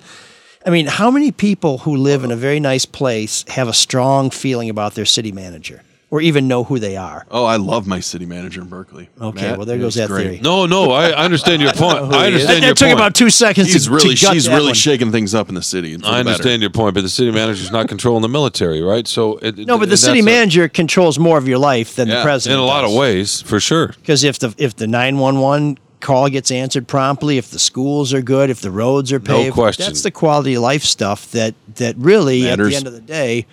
I mean, how many people who live in a very nice place have a strong feeling about their city manager, or even know who they are? Oh, I love my city manager in Berkeley. Okay, Matt, well, there goes was that great. theory. No, no, I, I understand your point. Oh, I understand That your took point. about two seconds He's to, really, to gut he's that really one. shaking things up in the city. for the I better. understand your point, but the city manager's not controlling the military, right? So it, No, but the city that's a- manager controls more of your life than the president. in a lot of ways, for sure. Because if the if the nine one one call gets answered promptly, if the schools are good, if the roads are No paved, question. that's the quality of life stuff that that really at the end of the day,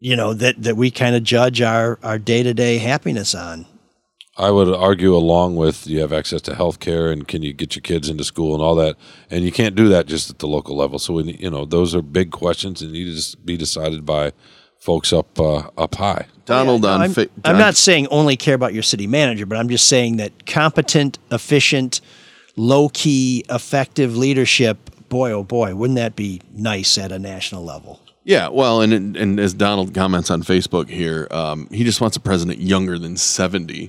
you know that that we kind of judge our our day to day happiness on. I would argue along with you have access to health care and can you get your kids into school and all that, and you can't do that just at the local level. So we, you know, those are big questions and need to be decided by folks up uh, up high. Donald No, on I'm, fa- I'm not saying only care about your city manager, but I'm just saying that competent, efficient, low key, effective leadership. Boy, oh boy, wouldn't that be nice at a national level? Yeah, well, and and as Donald comments on Facebook here, um, he just wants a president younger than seventy.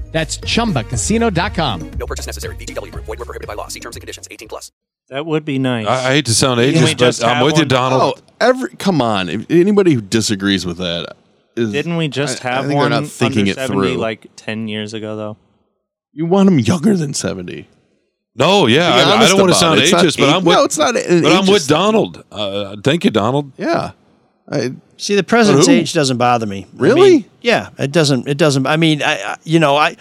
That's chumbacasino.com. No purchase necessary. VGW Group. Void were prohibited by law. See terms and conditions. 18 plus. That would be nice. I, I hate to sound Didn't ageist, but I'm have with you. Donald. Oh, every come on! If anybody who disagrees with that is Didn't we just I- I have think they're one not thinking under it 70 through. like 10 years ago, though? you want them younger than seventy. No, yeah, I, I don't want to sound it. It's not ageist, but I'm with, no, it's not but I'm with. Donald. Uh, thank you, Donald. Yeah, I, See, the president's Who? age doesn't bother me. I Really? mean, yeah, it doesn't. It doesn't. I mean, I, I you know, I,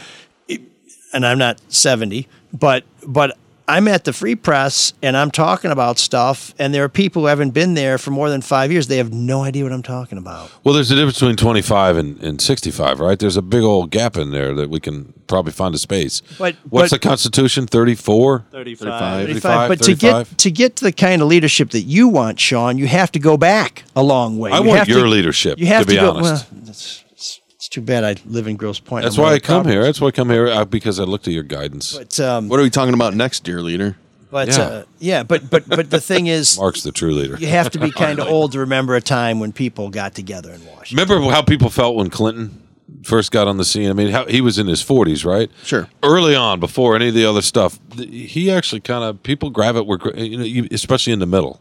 and I'm not seventy, but but I'm at the Free Press and I'm talking about stuff, and there are people who haven't been there for more than five years. They have no idea what I'm talking about. Well, there's a difference between 25 and, and 65, right? There's a big old gap in there that we can probably find a space. But- What's but- the Constitution? 34? 35. 35. But to 35? get to get to the kind of leadership that you want, Shawn, you have to go back a long way. I You want have your to- leadership, You have to be go, honest. well, it's, it's too bad I live in Grosse Pointe. That's I'm why I of the come here. That's why I come here uh, because I looked at your guidance. But um, What are we talking about next, dear leader? but Yeah. uh, yeah, but but but the thing is, Marc's the true leader. you have to be kind of old to remember a time when people got together in Washington. Remember how people felt when Clinton first got on the scene? I mean, how, he was in his 40s, right? Sure. Early on, before any of the other stuff, he actually kind of people grab it, were you know, especially in the middle,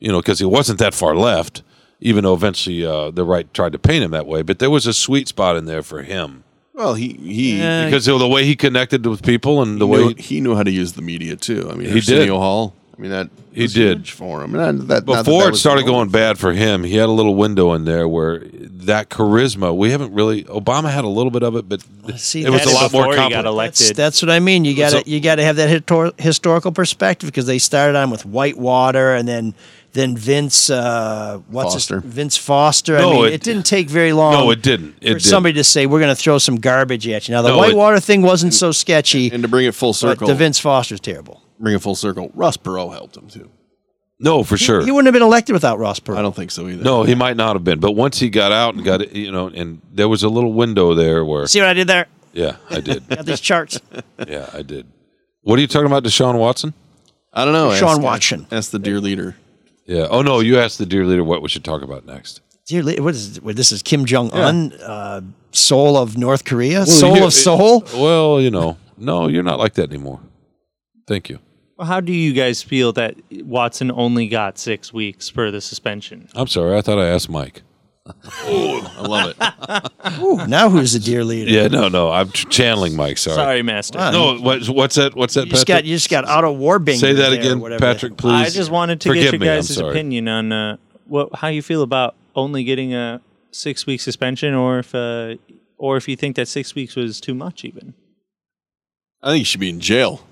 you know, because he wasn't that far left. Even though eventually uh, the right tried to paint him that way, but there was a sweet spot in there for him Well, he he because of the way he connected with people and the he way knew, he knew how to use the media too. I mean, He Arsenio did. Hall. I mean, that He was did. huge for him. And that, that, not that before that it started the going bad for him, he had a little window in there where that charisma. We haven't really. Obama had a little bit of it, but See, it was a that's- lot more before he got elected. That's, that's what I mean. You got to So- you got to have that histor- historical perspective because they started on with Whitewater and then then Vince uh, what's his- Foster. Vince Foster. I mean, it- it, didn't take very long. No, it didn't. It for didn't. somebody to say we're going to throw some garbage at you. Now the No, it- Whitewater thing wasn't so sketchy, And to bring it full but circle, the Vince Foster's terrible. bring it full circle. Ross Perot helped him too. No, for sure. He wouldn't have been elected without Ross Perot. I don't think so either. No, he might not have been. But once he got out and got it, you know, and there was a little window there where, See what I did there? yeah, I did. Got these charts. yeah, I did. What are you talking about, Deshaun Watson? I don't know. Sean Ask- Watson. Ask the dear leader. Yeah. Oh no, you asked the dear leader what we should talk about next. Dear, li- what is what, this? Is Kim Jong Un, uh, soul of North Korea, Well, soul you- of Seoul? Well, you know, no, you're not like that anymore. Thank you. Well, How do you guys feel that Watson only got six weeks for the suspension? I'm sorry. I thought I asked Mike. I love it. Ooh, now who's the dear leader? Yeah, no, no. I'm ch- channeling Mike. Sorry. Sorry, Master. Wow. No, what, what's that? What's that? You just Patrick? got you just got out of war bingo. Say that there, again. Patrick, please. I just wanted to Forgive get your guys' opinion on uh, what how you feel about only getting a six week suspension, or if uh, or if you think that six weeks was too much, even. I think he should be in jail.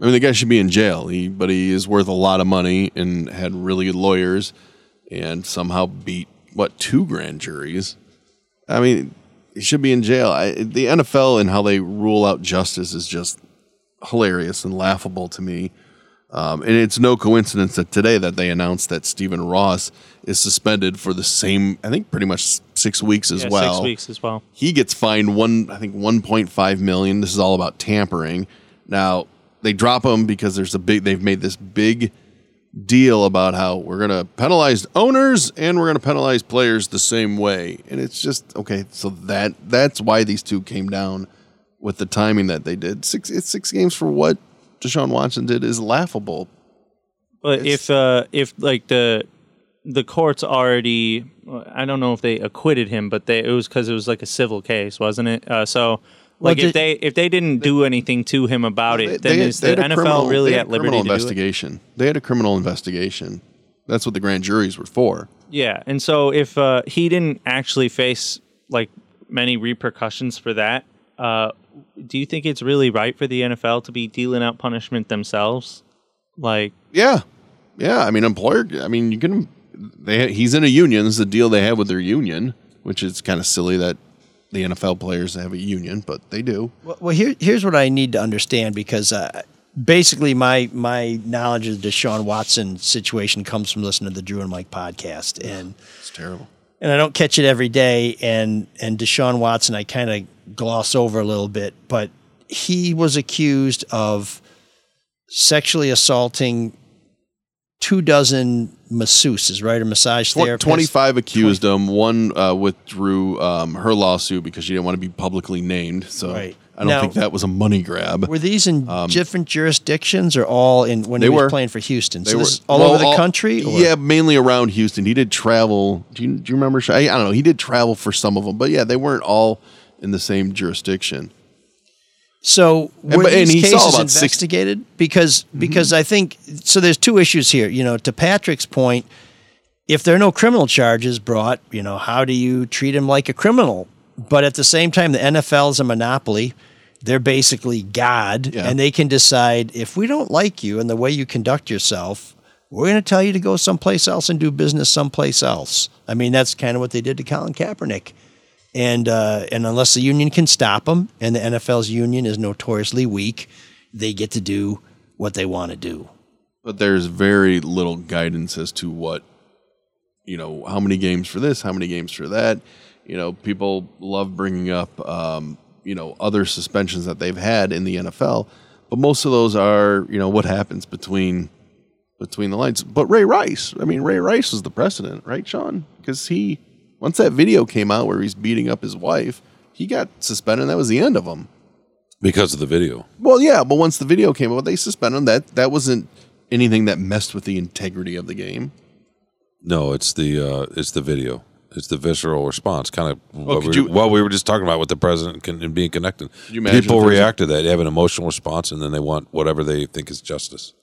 I mean, the guy should be in jail. He, but he is worth a lot of money and had really good lawyers, and somehow beat what two grand juries. I mean, he should be in jail. I, the NFL and how they rule out justice is just hilarious and laughable to me. Um, and it's no coincidence that today that they announced that Stephen Ross is suspended for the same, I think, pretty much six weeks as Yeah, well. Six weeks as well. He gets fined one, I think, one point five million. This is all about tampering. Now they drop him because there's a big. They've made this big deal about how we're going to penalize owners and we're going to penalize players the same way. And it's just okay. So that that's why these two came down with the timing that they did. Six it's six games for what Deshaun Watson did is laughable. But if uh, if like the the courts already, I don't know if they acquitted him, but they it was because it was like a civil case, wasn't it? Uh, so. Well, Like if did- they if they didn't do anything to him about it, then They- is the NFL criminal- really at liberty criminal to do it? investigation? They had a criminal investigation. That's what the grand juries were for. Yeah, and so if uh, he didn't actually face like many repercussions for that, uh, do you think it's really right for the NFL to be dealing out punishment themselves? Like, Yeah, yeah. I mean, employer. I mean, you can. They he's in a union. This is the deal they have with their union, which is kind of silly that the NFL players have a union, but they do. Well, well here, here's what I need to understand because uh, basically my my knowledge of the Deshaun Watson situation comes from listening to the Drew and Mike podcast, and It's terrible. and I don't catch it every day. And and Deshaun Watson, I kind of gloss over a little bit, but he was accused of sexually assaulting two dozen masseuses, right, or massage therapists. Twenty-five accused him. One uh, withdrew um, her lawsuit because she didn't want to be publicly named. So Right. I don't Now- think that was a money grab. Were these in different jurisdictions or all in when They he was were. playing for Houston? They So were this is all well, over the country? or- Yeah, mainly around Houston. He did travel. Do you, do you remember? I, I don't know. He did travel for some of them, but yeah, they weren't all in the same jurisdiction. So And- were but- and these he cases investigated? Because mm-hmm. because I think so. There's two issues here. You know, to Patrick's point, if there are no criminal charges brought, you know, how do you treat him like a criminal? But at the same time, the NFL is a monopoly. They're basically God, Yeah. and they can decide if we don't like you and the way you conduct yourself, we're going to tell you to go someplace else and do business someplace else. I mean, that's kind of what they did to Colin Kaepernick. And uh, and unless the union can stop them, and the NFL's union is notoriously weak, they get to do what they want to do. But there's very little guidance as to what you know, how many games for this, how many games for that. You know, people love bringing up, um, you know, other suspensions that they've had in the NFL, but most of those are, you know, what happens between between the lines. But Ray Rice, I mean, Ray Rice was the precedent, right, Shawn? Because he, once that video came out where he's beating up his wife, he got suspended. and That was the end of him. because of the video. Well, yeah, but once the video came out, they suspended him. That that wasn't anything that messed with the integrity of the game. No, it's the uh, it's the video. It's the visceral response, kind of what, we, you- what we were just talking about with the president con- and being connected. you People if there's a- react to that. They have an emotional response, and then they want whatever they think is justice.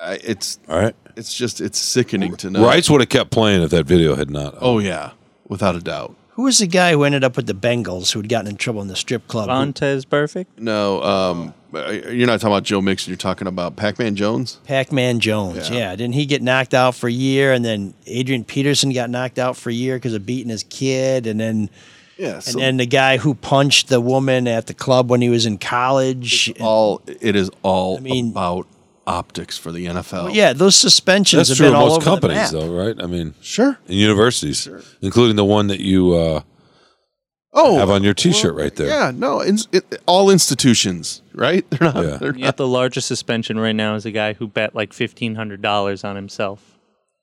I, it's All right. it's just it's sickening to know. Rights would have kept playing if that video had not. Oh yeah, without a doubt. Who was the guy who ended up with the Bengals who had gotten in trouble in the strip club? Who- Vontaze Burfict. No, um, you're not talking about Joe Mixon. You're talking about Pac-Man Jones. Pac-Man Jones. Yeah. Didn't he get knocked out for a year, and then Adrian Peterson got knocked out for a year because of beating his kid, and then Yeah, and so- then the guy who punched the woman at the club when he was in college. All it is all I mean- about optics for the NFL. Well, yeah, those suspensions That's have true been of all most over the companies, map. though, right? I mean, sure. In universities, including the one that you uh, Oh, have on your T-shirt right there. Yeah, no, ins it, all institutions, right? They're not. Yeah. They're Yet not. the largest suspension right now is a guy who bet like fifteen hundred dollars on himself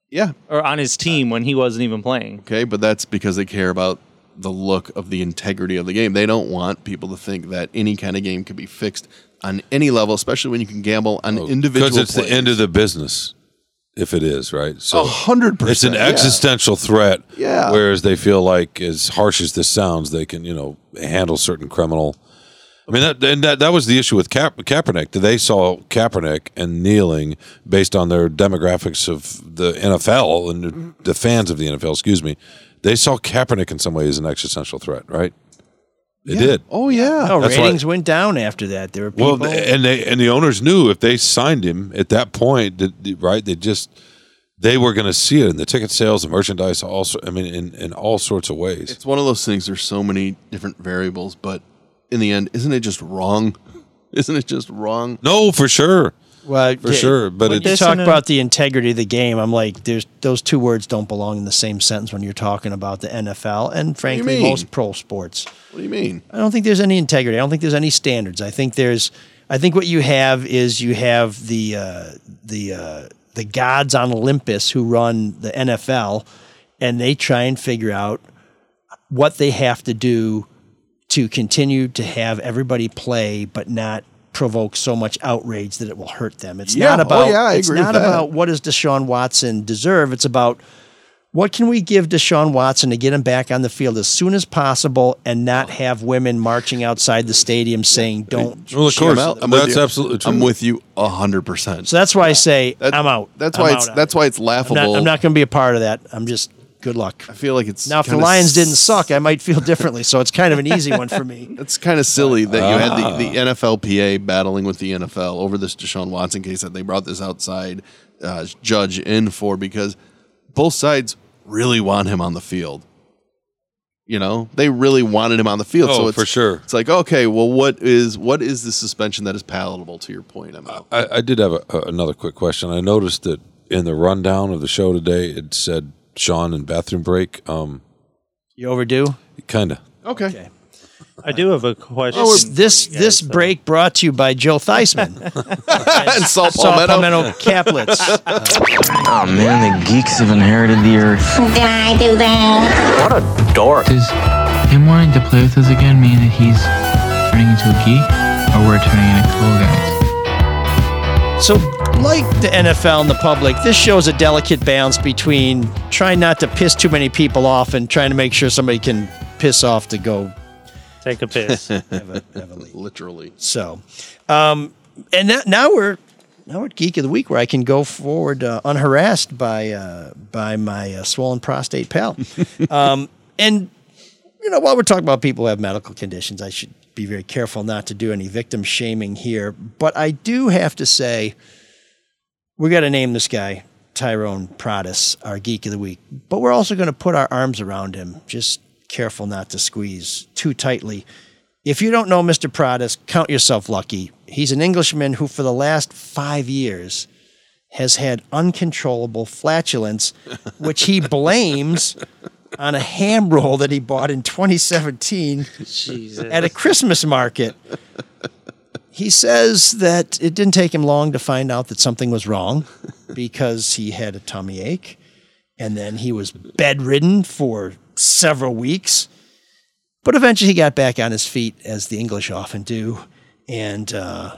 Yeah. or on his team when he wasn't even playing. Okay, but that's because they care about the look of the integrity of the game. They don't want people to think that any kind of game can be fixed on any level, especially when you can gamble on oh, individual. because it's the end of the business. If it is right, so A hundred it's an percent, yeah. existential threat. Yeah. Whereas they feel like, as harsh as this sounds, they can you know handle certain criminal. I mean that and that that was the issue with Ka- Kaepernick. They saw Kaepernick and kneeling based on their demographics of the NFL and the fans of the NFL. Excuse me. They saw Kaepernick in some ways as an existential threat, right? They did. Oh yeah. No, That's why- ratings went down after that. There were people. Well, and they and the owners knew if they signed him at that point, right? They just they were going to see it in the ticket sales, the merchandise, also. I mean, in, in all sorts of ways. It's one of those things. There's so many different variables, but in the end, isn't it just wrong? Isn't it just wrong? No, for sure. Well, For sure, but when it's- you talk about the integrity of the game. I'm like, there's those two words don't belong in the same sentence when you're talking about the NFL and frankly most pro sports. What do you mean? I don't think there's any integrity. I don't think there's any standards. I think there's. I think what you have is you have the uh, the uh, the gods on Olympus who run the NFL, and they try and figure out what they have to do to continue to have everybody play, but not provoke so much outrage that it will hurt them. It's Yeah. not Oh, about. yeah, I it's agree with not that. about what does Deshaun Watson deserve. It's about what can we give Deshaun Watson to get him back on the field as soon as possible and not oh. have women marching outside the stadium saying don't. Well, of I'm course, out. I'm with that's you. absolutely true. I'm with you a hundred percent. So that's why I say That- I'm out. That's I'm why out it's on that's it. why it's I'm laughable. not, I'm not going to be a part of that. I'm just good luck. I feel like it's Now, if the kinda Lions didn't suck, I might feel differently. So it's kind of an easy one for me. It's kind of silly that you had Ah. the, the NFLPA battling with the NFL over this Deshaun Watson case that they brought this outside uh, judge in for because both sides really want him on the field. You know, they really wanted him on the field. so Oh, it's, for sure. It's like, okay, well, what is what is the suspension that is palatable to your point? I'm out. I, I did have a, a, another quick question. I noticed that in the rundown of the show today, it said Shawn and bathroom break. Um, You overdue. kind of. Okay. I do have a question. Oh, this this break brought to you by Joe Theismann. and Salt Saw Palmetto. Palmetto Caplets. Oh man, the geeks have inherited the earth. Did I do that? What a dork. Does him wanting to play with us again mean that he's turning into a geek, or we're turning into cool guys? So, like the NFL and the public, this shows a delicate balance between trying not to piss too many people off and trying to make sure somebody can piss off to go Take a piss. Literally. So, um, and now, now we're now we're at Geek of the Week, where I can go forward uh, unharassed by uh, by my uh, swollen prostate pal. um, and you know, while we're talking about people who have medical conditions, I should be very careful not to do any victim shaming here. But I do have to say, we got to name this guy Tyrone Prodis, our Geek of the Week. But we're also going to put our arms around him. Just careful not to squeeze too tightly. If you don't know Mr. Prodis, count yourself lucky. He's an Englishman who, for the last five years, has had uncontrollable flatulence, which he blames on a ham roll that he bought in 2017 at a Christmas market. He says that it didn't take him long to find out that something was wrong because he had a tummy ache and then he was bedridden for several weeks. But eventually he got back on his feet, as the English often do, and uh,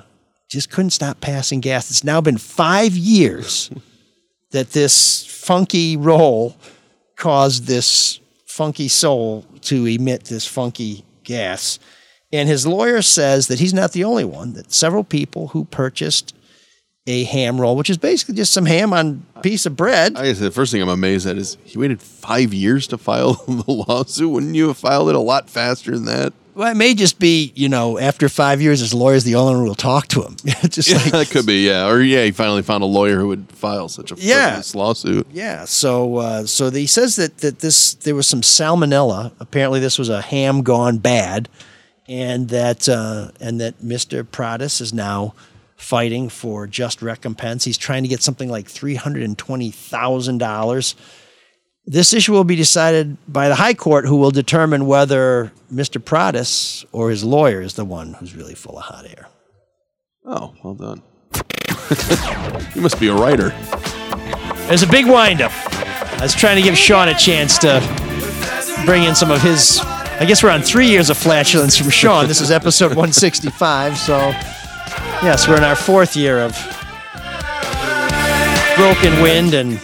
just couldn't stop passing gas. It's now been five years that this funky roll caused this funky soul to emit this funky gas. And his lawyer says that he's not the only one, that several people who purchased a ham roll, which is basically just some ham on a piece of bread. I guess the first thing I'm amazed at is he waited five years to file the lawsuit. Wouldn't you have filed it a lot faster than that? Well, it may just be, you know, after five years, his lawyer's the only one who will talk to him. just yeah, like that could be, yeah. Or yeah, he finally found a lawyer who would file such a Yeah. lawsuit. Yeah, so uh, so he says that that this there was some salmonella. Apparently, this was a ham gone bad, and that uh, and that Mister Prodis is now fighting for just recompense. He's trying to get something like three hundred and twenty thousand dollars. This issue will be decided by the High Court, who will determine whether Mister Prodis or his lawyer is the one who's really full of hot air. Oh, well done. you must be a writer. There's a big windup. I was trying to give Shawn a chance to bring in some of his. I guess we're on three years of flatulence from Shawn. This is episode 165. So, yes, we're in our fourth year of broken wind and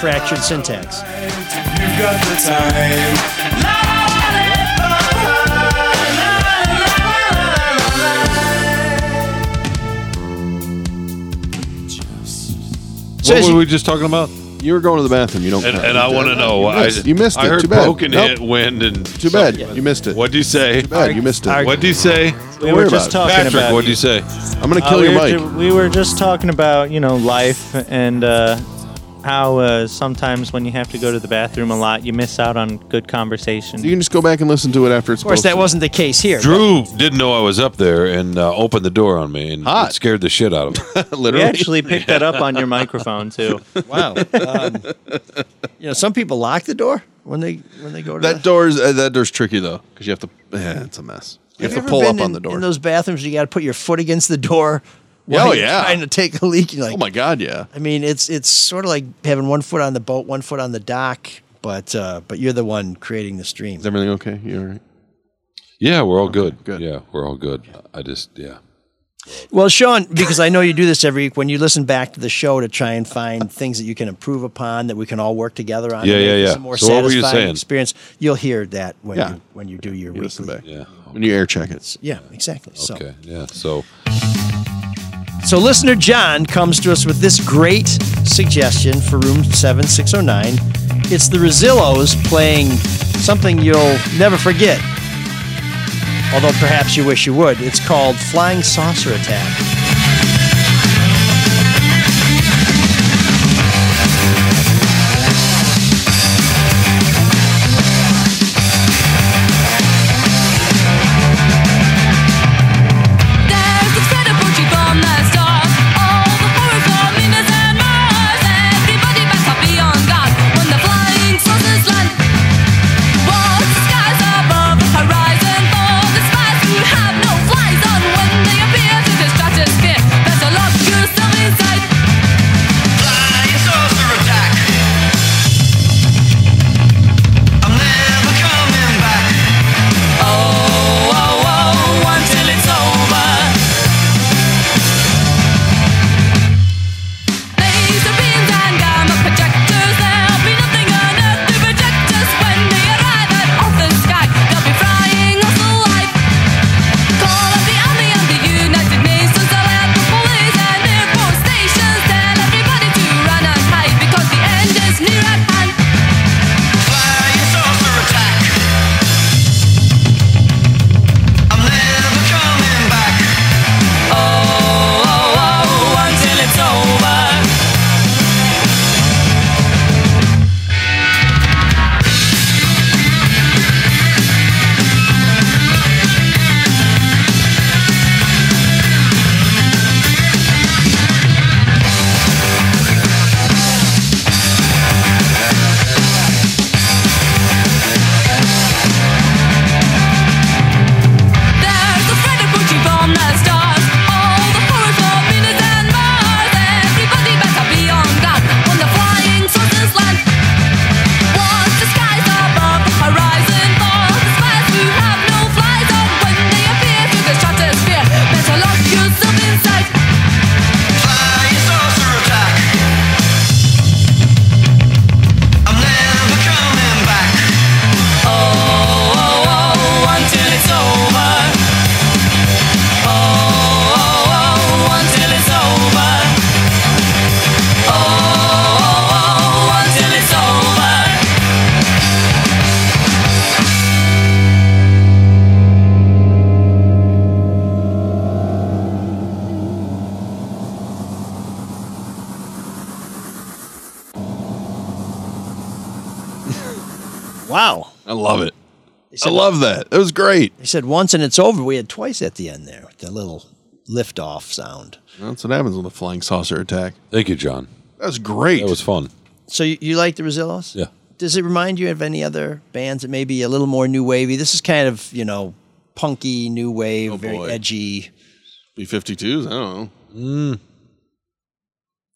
fractured syntax. You've got the time. So what were you- we just talking about? You were going to the bathroom. You don't. And, count. and I want to know. You missed, I, you missed it. I heard Too bad. broken Nope. hit, wind, and Too bad. something. You missed it. What do you say? Too bad. You missed it. What do you say? We Don't were worry just about it. talking Patrick, about. What do you say? I'm gonna Uh, kill we your were mic. ju- we were just talking about you know life and uh, how uh, sometimes when you have to go to the bathroom a lot, you miss out on good conversation. You can just go back and listen to it after it's. Of course, that wasn't the case here. Drew didn't know I was up there and uh, opened the door on me and Hot. scared the shit out of him. Literally, Literally. actually picked that up on your microphone too. Wow. Um, you know, some people lock the door when they when they go to That the, door's uh, that door's tricky though because you have to. Yeah, it's a mess. You have, Have to you pull up been on the door. In those bathrooms, you got to put your foot against the door. Yeah, oh, yeah. Trying to take a leak. You're like, oh my god, yeah. I mean, it's it's sort of like having one foot on the boat, one foot on the dock, but uh, but you're the one creating the stream. Is everything okay? You all right? yeah, we're all good. good. Yeah, we're all good. I just, yeah. Well, Shawn, because I know you do this every week when you listen back to the show to try and find things that you can improve upon that we can all work together on. Yeah, to make yeah, this yeah. A more So what were you satisfying saying? experience. You'll hear that when Yeah. you when you do your You listen weekly. back. Yeah. When you air check it. Yeah, exactly. So. Okay. Yeah. So So, listener John comes to us with this great suggestion for room 7609. It's the Rezillos playing something you'll never forget, although perhaps you wish you would. It's called Flying Saucer Attack. I love that. That was great. He said once and it's over. We had twice at the end there with the little liftoff sound. That's what happens with a flying saucer attack. Thank you, John. That was great. That was fun. So you, you like the Rezillos? Yeah. Does it remind you of any other bands that may be a little more new wavy? This is kind of, you know, punky, new wave, very boy. edgy. B 52s? I don't know. Mm.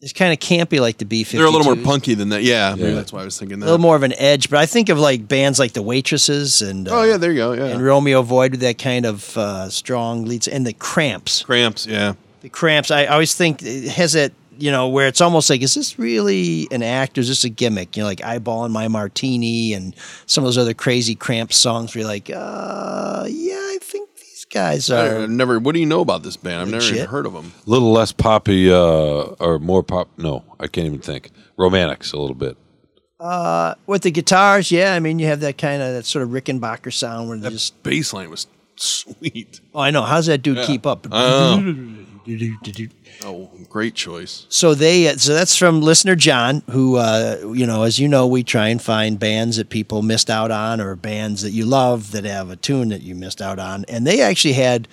It's kind of campy like the B 52. They're a little more punky than that. Yeah, maybe Yeah. that's why I was thinking that. A little more of an edge, but I think of like bands like the Waitresses and uh, Oh, yeah, there you go. Yeah. and Romeo Void with that kind of uh, strong leads and the Cramps. Cramps, yeah. The Cramps. I always think it has that you know where it's almost like is this really an act or is this a gimmick? You know, like eyeballing my martini and some of those other crazy Cramps songs where you're like, uh, yeah, I think these guys are. I've never. What do you know about this band? I've never even Legit. heard of them. A little less poppy, uh, or more pop. No, I can't even think. Romantics a little bit. Uh, with the guitars, yeah, I mean you have that kind of that sort of Rickenbacker sound where they just. Bass line was sweet. Oh, I know. How's that dude Yeah. keep up? Oh. Oh, great choice. So they, uh, so that's from listener John, who, uh, you know, as you know, we try and find bands that people missed out on, or bands that you love that have a tune that you missed out on, and they actually had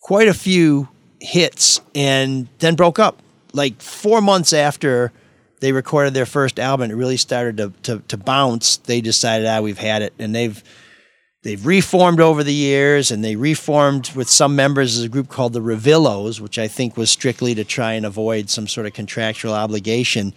quite a few hits, and then broke up. Like four months after they recorded their first album, it really started to to, to bounce. They decided, ah, we've had it, and they've they've reformed over the years and they reformed with some members as a group called the Revillos, which I think was strictly to try and avoid some sort of contractual obligation.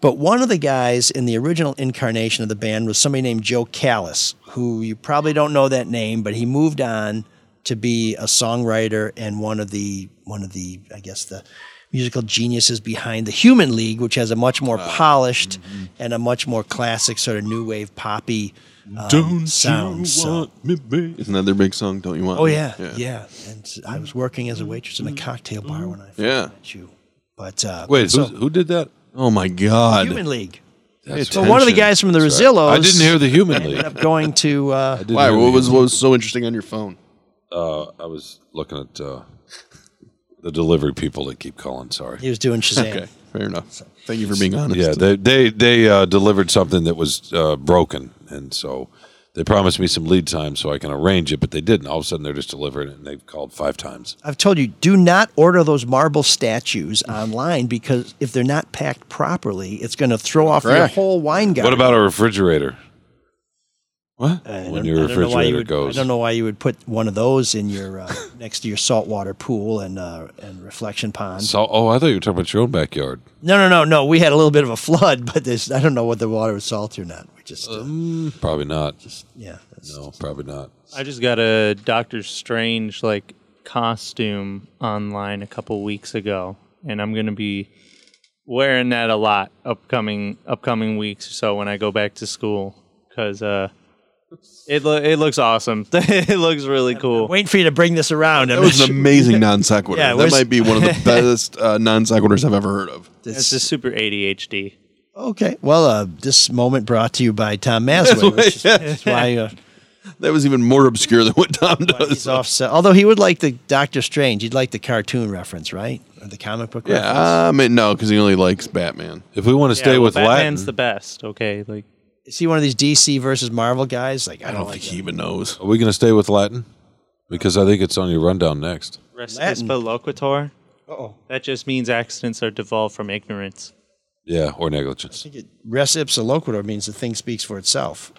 But one of the guys in the original incarnation of the band was somebody named Jo Callis, who you probably don't know that name, but he moved on to be a songwriter and one of the one of the I guess the musical geniuses behind the Human League, which has a much more polished mm-hmm. and a much more classic sort of new wave poppy um, Don't sound. So- me, babe? Isn't that their big song? Don't you want? Oh me? yeah, yeah. And I was working as a waitress in a cocktail bar when I first Yeah. met you. But uh, Wait, so, who, who did that? Oh my God. Human League. That's So one of the guys from the That's right. Rezillos. I didn't hear the Human ended League. up going to. Uh, Why? What was what was so interesting on your phone? Uh, I was looking at uh, the delivery people that keep calling. Sorry. he was doing Shazam. Okay, fair enough. Thank you for being honest. Yeah, they they they uh, delivered something that was uh, broken, and so they promised me some lead time so I can arrange it, but they didn't. All of a sudden, they're just delivering it, and they've called five times. I've told you, do not order those marble statues online because if they're not packed properly, it's going to throw off your Correct. whole wine garden. What about a refrigerator? What? I when don't- your I don't know why refrigerator you would, goes? I don't know why you would put one of those in your uh, next to your saltwater pool and uh, and reflection pond. So, oh, I thought you were talking about your own backyard. No, no, no, no. We had a little bit of a flood, but there's, I don't know whether the water was salty or not. We just, uh, Probably not. yeah. No, probably not. I just got a Doctor Strange like costume online a couple weeks ago, and I'm gonna be wearing that a lot upcoming upcoming weeks or so when I go back to school because uh, it lo- it looks awesome. it looks really cool. Waiting for you to bring this around. That was an amazing non sequitur. Yeah, that where's- might be one of the best uh, non sequiturs I've ever heard of. It's just super ADHD. Okay. Well, uh, this moment brought to you by Tom Masway. which is- That's why uh, That was even more obscure than what Tom does. he's offset. Although he would like the Doctor Strange. He'd like the cartoon reference, right? Or the comic book reference. Yeah, I mean, no, because he only likes Batman. If we want to stay Yeah, well, with Batman's Latin, the best. Okay, like Is he one of these DC versus Marvel guys? Like, I I don't, don't like think he even knows. are we going to stay with Latin? Because I think it's on your rundown next. res Latin. ipsa loquitur. Uh-oh. That just means accidents are devolved from ignorance. Yeah, or negligence. I think it, res ipsa loquitur means the thing speaks for itself.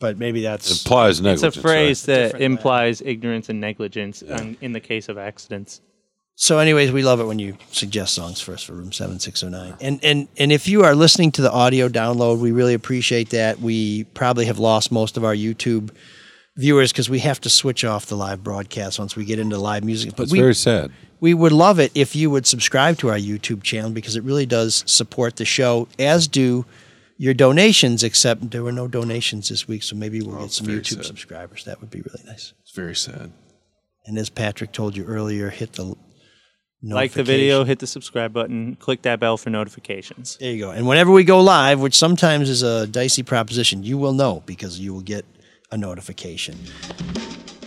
But maybe that's Implies negligence. It's a phrase that Different implies ignorance and negligence on, in the case of accidents. So, anyways, we love it when you suggest songs for us for Room Seven Six Zero Nine. And and and if you are listening to the audio download, we really appreciate that. We probably have lost most of our YouTube viewers because we have to switch off the live broadcast once we get into live music. But That's we very sad. we would love it if you would subscribe to our YouTube channel because it really does support the show, as do your donations. Except there were no donations this week, so maybe we'll oh, get some YouTube sad. subscribers. That would be really nice. It's very sad. And as Patrick told you earlier, hit the Like the video, hit the subscribe button, click that bell for notifications. There you go. And whenever we go live, which sometimes is a dicey proposition, you will know because you will get a notification.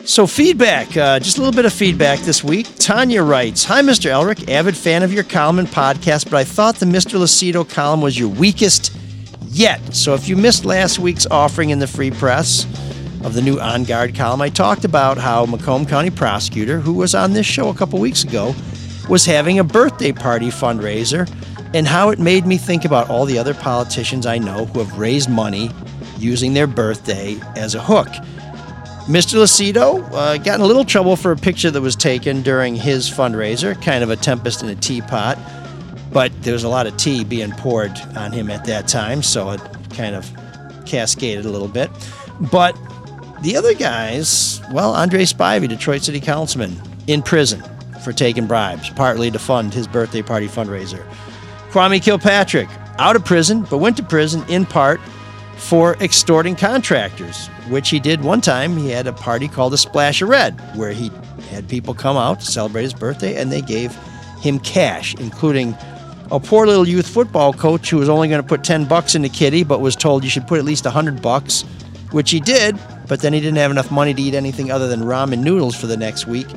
So, feedback, uh, just a little bit of feedback this week. Tanya writes Hi, Mr. Elrick, avid fan of your column and podcast, but I thought the Mr. Lucido column was your weakest yet. So if you missed last week's offering in the free press of the new On Guard column, I talked about how Macomb County prosecutor, who was on this show a couple weeks ago, was having a birthday party fundraiser and how it made me think about all the other politicians I know who have raised money using their birthday as a hook. Mr. Lucido uh, got in a little trouble for a picture that was taken during his fundraiser, kind of a tempest in a teapot. But there was a lot of tea being poured on him at that time, so it kind of cascaded a little bit. But the other guys, well, Andre Spivey, Detroit City Councilman, in prison for taking bribes, partly to fund his birthday party fundraiser. Kwame Kilpatrick, out of prison, but went to prison in part for extorting contractors, which he did one time. He had a party called the Splash of Red, where he had people come out to celebrate his birthday, and they gave him cash, including a poor little youth football coach who was only going to put 10 bucks in the kitty, but was told you should put at least 100 bucks, which he did, but then he didn't have enough money to eat anything other than ramen noodles for the next week.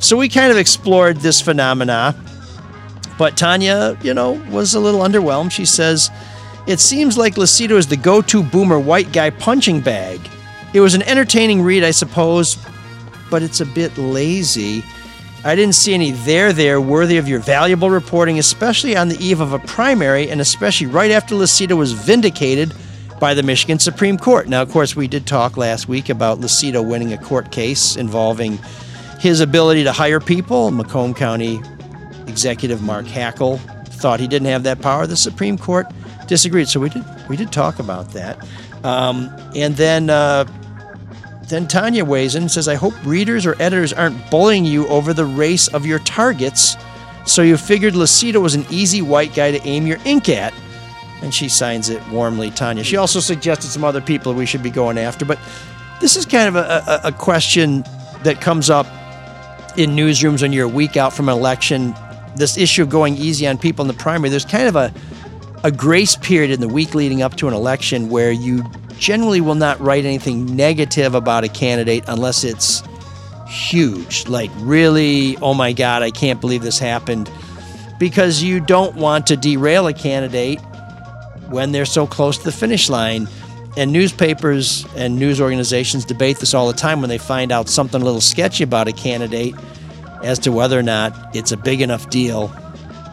So we kind of explored this phenomena. But Tanya, you know, was a little underwhelmed. She says, It seems like Lucido is the go to boomer white guy punching bag. It was an entertaining read, I suppose, but it's a bit lazy. I didn't see any there there worthy of your valuable reporting, especially on the eve of a primary and especially right after Lucido was vindicated by the Michigan Supreme Court. Now, of course, we did talk last week about Lucido winning a court case involving his ability to hire people. Macomb County Executive Mark Hackel thought he didn't have that power. The Supreme Court disagreed. So we did we did talk about that. Um, and then uh, then Tanya weighs in and says, I hope readers or editors aren't bullying you over the race of your targets. So you figured Lucido was an easy white guy to aim your ink at. And she signs it warmly, Tanya. She also suggested some other people we should be going after. But this is kind of a, a, a question that comes up in newsrooms when you're a week out from an election. This issue of going easy on people in the primary, there's kind of a, a grace period in the week leading up to an election where you generally will not write anything negative about a candidate unless it's huge. Like, really, oh my God, I can't believe this happened. Because you don't want to derail a candidate when they're so close to the finish line. And newspapers and news organizations debate this all the time when they find out something a little sketchy about a candidate as to whether or not it's a big enough deal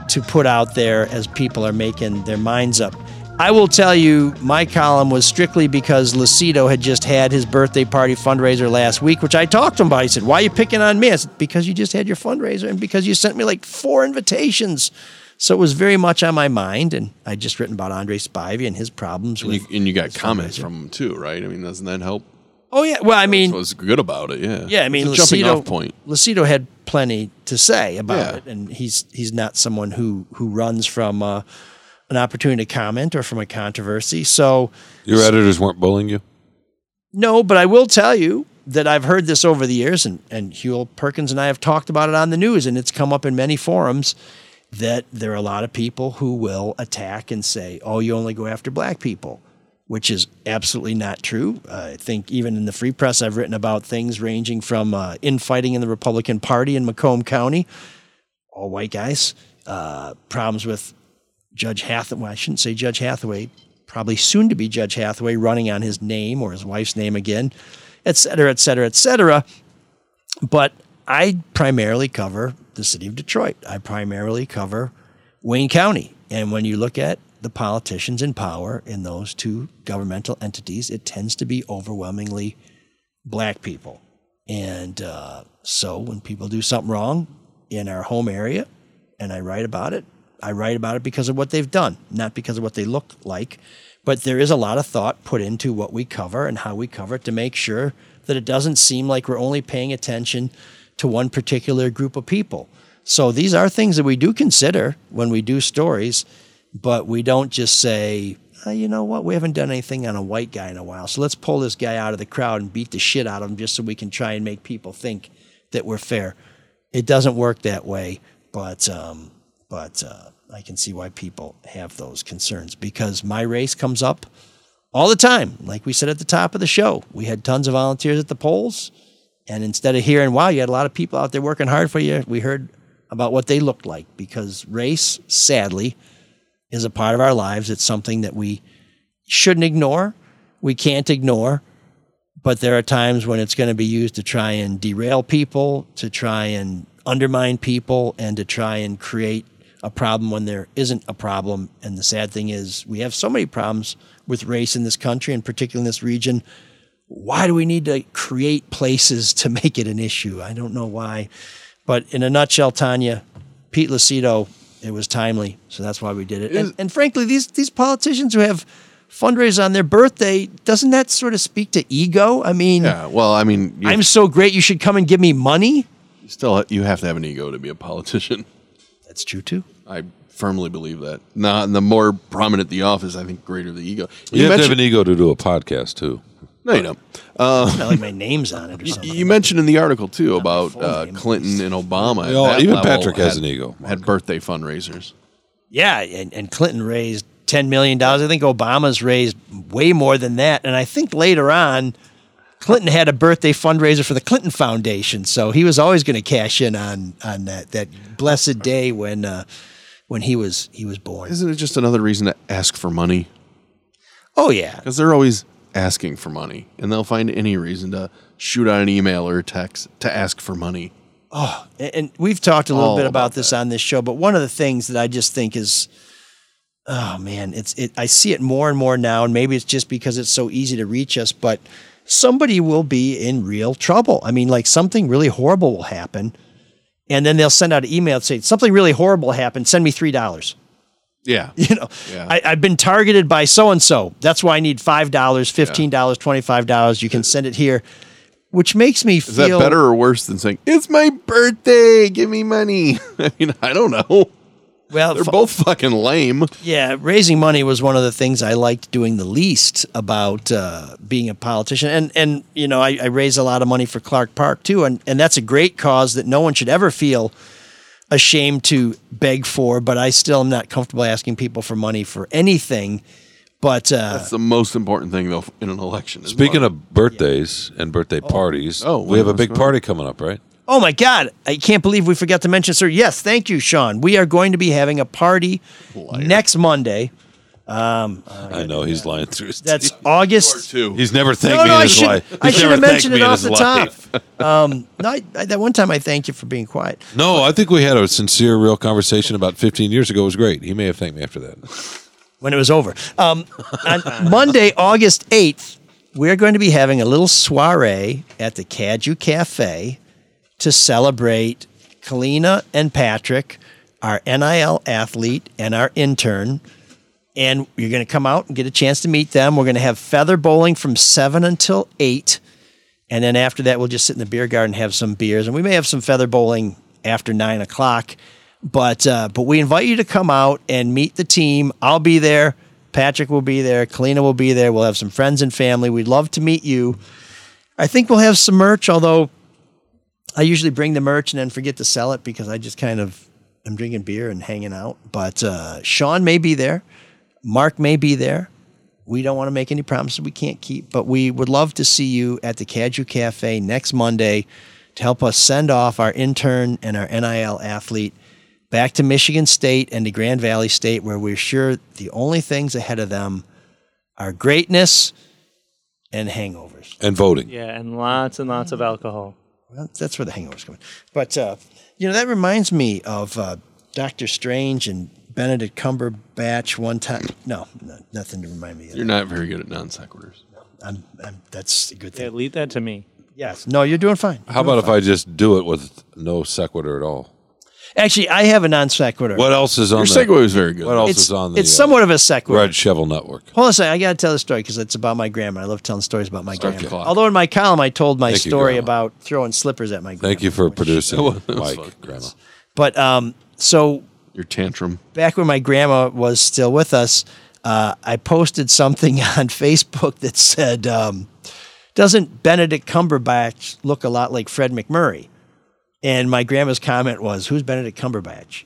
to put out there as people are making their minds up. I will tell you, my column was strictly because Lucido had just had his birthday party fundraiser last week, which I talked to him about. He said, Why are you picking on me? I said, Because you just had your fundraiser and because you sent me like four invitations. So it was very much on my mind. And I'd just written about Andre Spivey and his problems And with. you, and you got comments from him too, right? I mean, doesn't that help? Oh, yeah. Well, I mean, So it's good about it, yeah. Yeah, I mean, it's a jumping off point. Lucido had plenty to say about Yeah. it, and he's he's not someone who who runs from uh, an opportunity to comment or from a controversy. So Your editors weren't bullying you? no, but I will tell you that I've heard this over the years, and and Huel Perkins and I have talked about it on the news, and it's come up in many forums that there are a lot of people who will attack and say, "Oh, you only go after black people." Which is absolutely not true. Uh, I think even in the free press, I've written about things ranging from uh, infighting in the Republican Party in Macomb County, all white guys, uh, problems with Judge Hathaway. Well, I shouldn't say Judge Hathaway, probably soon to be Judge Hathaway running on his name or his wife's name again, et cetera, et cetera, et cetera. But I primarily cover the city of Detroit. I primarily cover Wayne County. And when you look at the politicians in power in those two governmental entities, it tends to be overwhelmingly black people. And uh, so when people do something wrong in our home area and I write about it, I write about it because of what they've done, not because of what they look like. But there is a lot of thought put into what we cover and how we cover it to make sure that it doesn't seem like we're only paying attention to one particular group of people. So these are things that we do consider when we do stories, but we don't just say, "Ah, you know what, we haven't done anything on a white guy in a while, so let's pull this guy out of the crowd and beat the shit out of him just so we can try and make people think that we're fair. It doesn't work that way, but um, but uh, I can see why people have those concerns because my race comes up all the time. Like we said at the top of the show, we had tons of volunteers at the polls. And instead of hearing, wow, you had a lot of people out there working hard for you, we heard about what they looked like because race, sadly, is a part of our lives. It's something that we shouldn't ignore, we can't ignore, but there are times when it's going to be used to try and derail people, to try and undermine people, and to try and create a problem when there isn't a problem. And the sad thing is, we have so many problems with race in this country, and particularly in this region. Why do we need to create places to make it an issue? I don't know why. But in a nutshell, Tanya, Pete Lucido, it was timely. So that's why we did it. And, and frankly, these, these politicians who have fundraisers on their birthday, doesn't that sort of speak to ego? I mean, Yeah, well, I mean, I'm so great, you should come and give me money. still you have to have an ego to be a politician. That's true too. I firmly believe that. Not the more prominent the office, I think greater the ego. You, have to have an ego to do a podcast too. No, you don't. Uh, It's not like my name's on it or you, something. you mentioned in the article too about uh, Clinton and Obama. at Well, that even level Patrick has had- an ego, Had birthday fundraisers. Yeah, and, and Clinton raised ten million dollars. I think Obama's raised way more than that. And I think later on, Clinton had a birthday fundraiser for the Clinton Foundation, so he was always going to cash in on on that that blessed day when uh, when he was he was born. Isn't it just another reason to ask for money? Oh yeah, Because they're always asking for money, and they'll find any reason to shoot out an email or a text to ask for money. Oh, and, we've talked a little All bit about about this on this show, but one of the things that I just think is, oh man, it's it. I see it more and more now, and maybe it's just because it's so easy to reach us, but somebody will be in real trouble. I mean, like something really horrible will happen, and then they'll send out an email and say something really horrible happened. Send me three dollars. Yeah, You know, Yeah. I, I've been targeted by so and so. That's why I need five dollars, fifteen dollars, twenty five dollars. You can send it here, which makes me Is that feel better or worse than saying it's my birthday? Give me money. I mean, I don't know. Well, they're fu- both fucking lame. Yeah, raising money was one of the things I liked doing the least about uh, being a politician, and and you know I, I raise a lot of money for Clark Park too, and and that's a great cause that no one should ever feel ashamed to beg for. But I still am not comfortable asking people for money for anything. But uh, That's the most important thing though in an election. Speaking money. of birthdays and birthday parties, Oh, we have a big party coming up, right? oh my God, I can't believe we forgot to mention, sir. Yes, thank you, Shawn. We are going to be having a party next Monday. Um, I know he's lying through his teeth. that's teeth. August. He's never thanked No, me in I his should, life. I should have mentioned me it off his the top. um, no, I, I, that one time I thanked you for being quiet. No, I think we had a sincere, real conversation about 15 years ago. It was great. He may have thanked me after that. when it was over. Um, on Monday, August 8th, we're going to be having a little soiree at the Cadieux Cafe to celebrate Kalina and Patrick, our NIL athlete and our intern. And you're going to come out and get a chance to meet them. We're going to have feather bowling from 7 until 8. And then after that, we'll just sit in the beer garden and have some beers. And we may have some feather bowling after 9 o'clock. But uh, but we invite you to come out and meet the team. I'll be there. Patrick will be there. Kalina will be there. We'll have some friends and family. We'd love to meet you. I think we'll have some merch, although I usually bring the merch and then forget to sell it because I just kind of am drinking beer and hanging out. But uh, Shawn may be there. Marc may be there. We don't want to make any promises we can't keep, but we would love to see you at the Cadieux Cafe next Monday to help us send off our intern and our NIL athlete back to Michigan State and to Grand Valley State, where we're sure the only things ahead of them are greatness and hangovers. And voting. Yeah, and lots and lots of alcohol. Well, that's where the hangovers come in. But, uh, you know, that reminds me of uh, Doctor Strange and Benedict Cumberbatch one time. No, no nothing to remind me of. You're not very good at non sequiturs. I'm, I'm, that's a good Yeah, thing. leave that to me. Yes. No, you're doing fine. How about if I just do it with no sequitur at all? Actually, I have a non sequitur. What else is on Your the segue was very good. What else It's, is on the it's uh, somewhat of a sequitur. Red Shovel Network? Hold on a second. I got to tell the story because it's about my grandma. I love telling stories about my Start grandma. Although in my column, I told my Thank story Grandma. about throwing slippers at my grandma. Thank you for producing, That Mike. Grandma. But um, so Your tantrum. back when my grandma was still with us, uh, I posted something on Facebook that said, um, "Doesn't Benedict Cumberbatch look a lot like Fred MacMurray?" And my grandma's comment was, "Who's Benedict Cumberbatch?"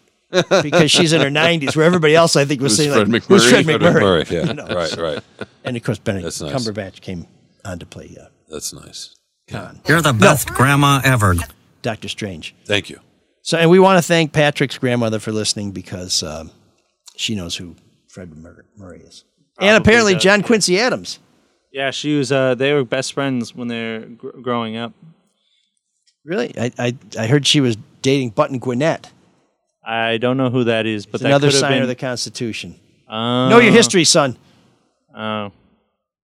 because she's in her 90s, where everybody else I think was Who's saying, Fred like, "Who's MacMurray?" Fred Fred MacMurray?" MacMurray, yeah. You know, Right, right. And of course, Benedict nice. Cumberbatch came on to play uh, That's nice. Khan. You're the best grandma ever. Doctor Strange. Thank you. So, and we want to thank Patrick's grandmother for listening because um, she knows who Fred Murray is. and apparently does, John Quincy Adams. Yeah, she was. Uh, they were best friends when they were gr- growing up. Really? I, I I heard she was dating Button Gwinnett. I don't know who that is, but It's that another could have signer been of the Constitution. Oh. know your history, son. Oh,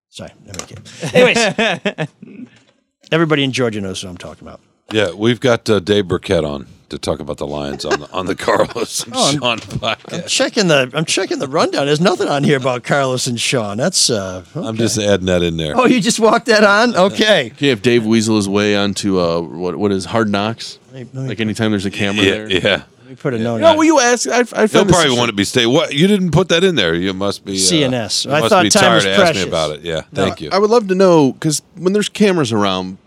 sorry. Never again. Anyways, everybody in Georgia knows what I'm talking about. Yeah, we've got uh, Dave Birkett on to talk about the Lions on the, on the Carlos and Oh, Shawn podcast. I'm checking the I'm checking the rundown. There's nothing on here about Carlos and Shawn. That's uh. I'm just adding that in there. Oh, you just walked that on? Okay. Can you have Dave weasel his way onto uh, what what is Hard Knocks? Like anytime there's a camera yeah, there. yeah. Let me put a note. No, on will you ask? I, I He'll probably want to be stay. What you didn't put that in there? You must be uh, CNS. you I must thought be time tired was to ask precious. me about it. Yeah, No, thank you. I would love to know because when there's cameras around,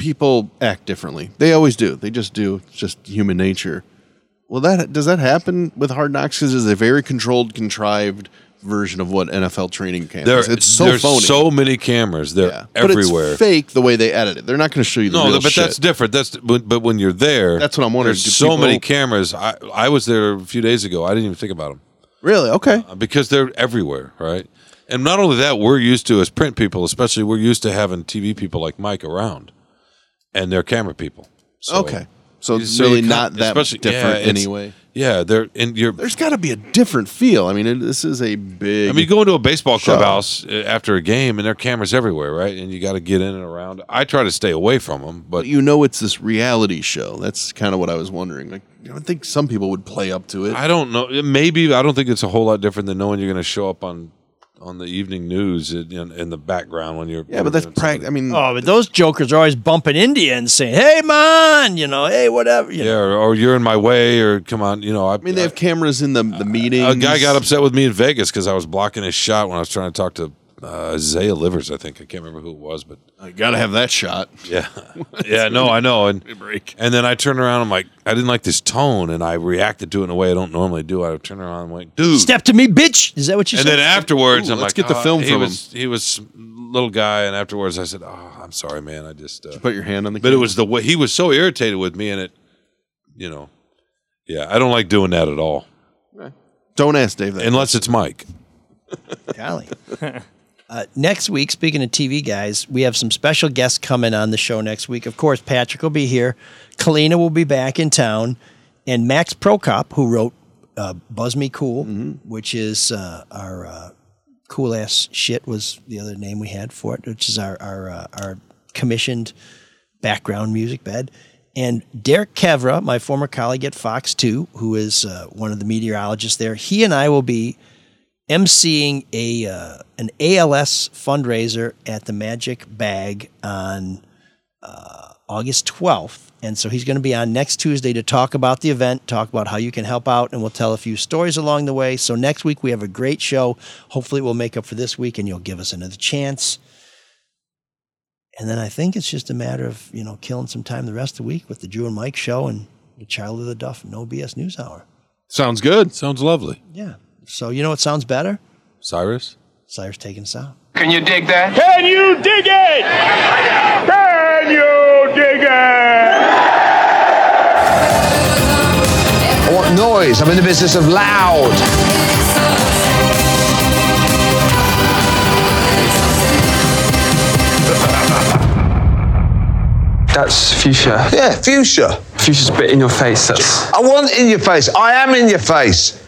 people act differently. They always do. They just do. It's just human nature. Well, that does that happen with Hard Knocks? Because it's a very controlled, contrived version of what NFL training camp There, is. It's so there's phony. so many cameras. They're but everywhere. it's fake the way they edit it. They're not going to show you the no, but shit. that's different. That's but, but when you're there, That's what I'm wondering. There's so many cameras. I I was there a few days ago. I didn't even think about them really okay. Uh, because they're everywhere, right? And not only that, we're used to as print people, especially we're used to having TV people like Mike around, and they're camera people. So, okay, so it's so really can't- that different yeah, anyway. Yeah, they're and you're. There's got to be a different feel. I mean, it, this is a big. I mean, you go into a baseball show. clubhouse uh, after a game, and there are cameras everywhere, right? And you got to get in and around. I try to stay away from them, but but you know it's this reality show. That's kind of what I was wondering. Like, I think some people would play up to it. I don't know. Maybe I don't think it's a whole lot different than knowing you're going to show up on on the evening news in, in, in the background when you're. yeah, but that's practice. I mean, Oh, but those jokers are always bumping into you and saying, "Hey, man," you know, "Hey, whatever." You yeah, know. or, or you're in my way, or come on, you know. I, I mean, they have cameras in the the uh, meetings. a guy got upset with me in Vegas because I was blocking his shot when I was trying to talk to uh, Isaiah Livers. I think I can't remember who it was, but I got to have that shot. yeah, yeah, no, I know. And and then I turned around. I'm like, I didn't like this tone, and I reacted to it in a way I don't normally do. I turned around and went, dude, Step to me, bitch. Is that what you said? and said? then afterwards, Ooh, I'm let's like, get the "Oh," film he from was, He was little guy, and afterwards, I said, "Oh, I'm sorry, man. I just." Uh, Put your hand on the. but it camera. was the way he was so irritated with me, and it, you know, yeah, I don't like doing that at all, Don't ask Dave that. unless it's Mike. Golly. Uh, next week, speaking of TV guys, we have some special guests coming on the show next week. Of course, Patrick will be here. Kalina will be back in town. And Max Prokop, who wrote uh, Buzz Me Cool, which is uh, our uh, cool ass shit, was the other name we had for it, which is our, our, uh, our commissioned background music bed. And Derek Kevra, my former colleague at Fox 2, who is uh, one of the meteorologists there, he and I will be emceeing a uh, an ALS fundraiser at the Magic Bag on uh, August 12th. And so he's going to be on next Tuesday to talk about the event, talk about how you can help out, and we'll tell a few stories along the way. So next week we have a great show. Hopefully, we'll make up for this week and you'll give us another chance. And then I think it's just a matter of, you know, killing some time the rest of the week with the Drew and Mike show and the Charlie LeDuff No BS News Hour. Sounds good. Sounds lovely. Yeah. So you know what sounds better? Cyrus. Cyrus taking us out. Can you dig that? Can you dig it? Can you dig it? I want noise. I'm in the business of loud. That's fuchsia. Yeah, fuchsia. Fuchsia's a bit in your face. That's I want in your face. I am in your face.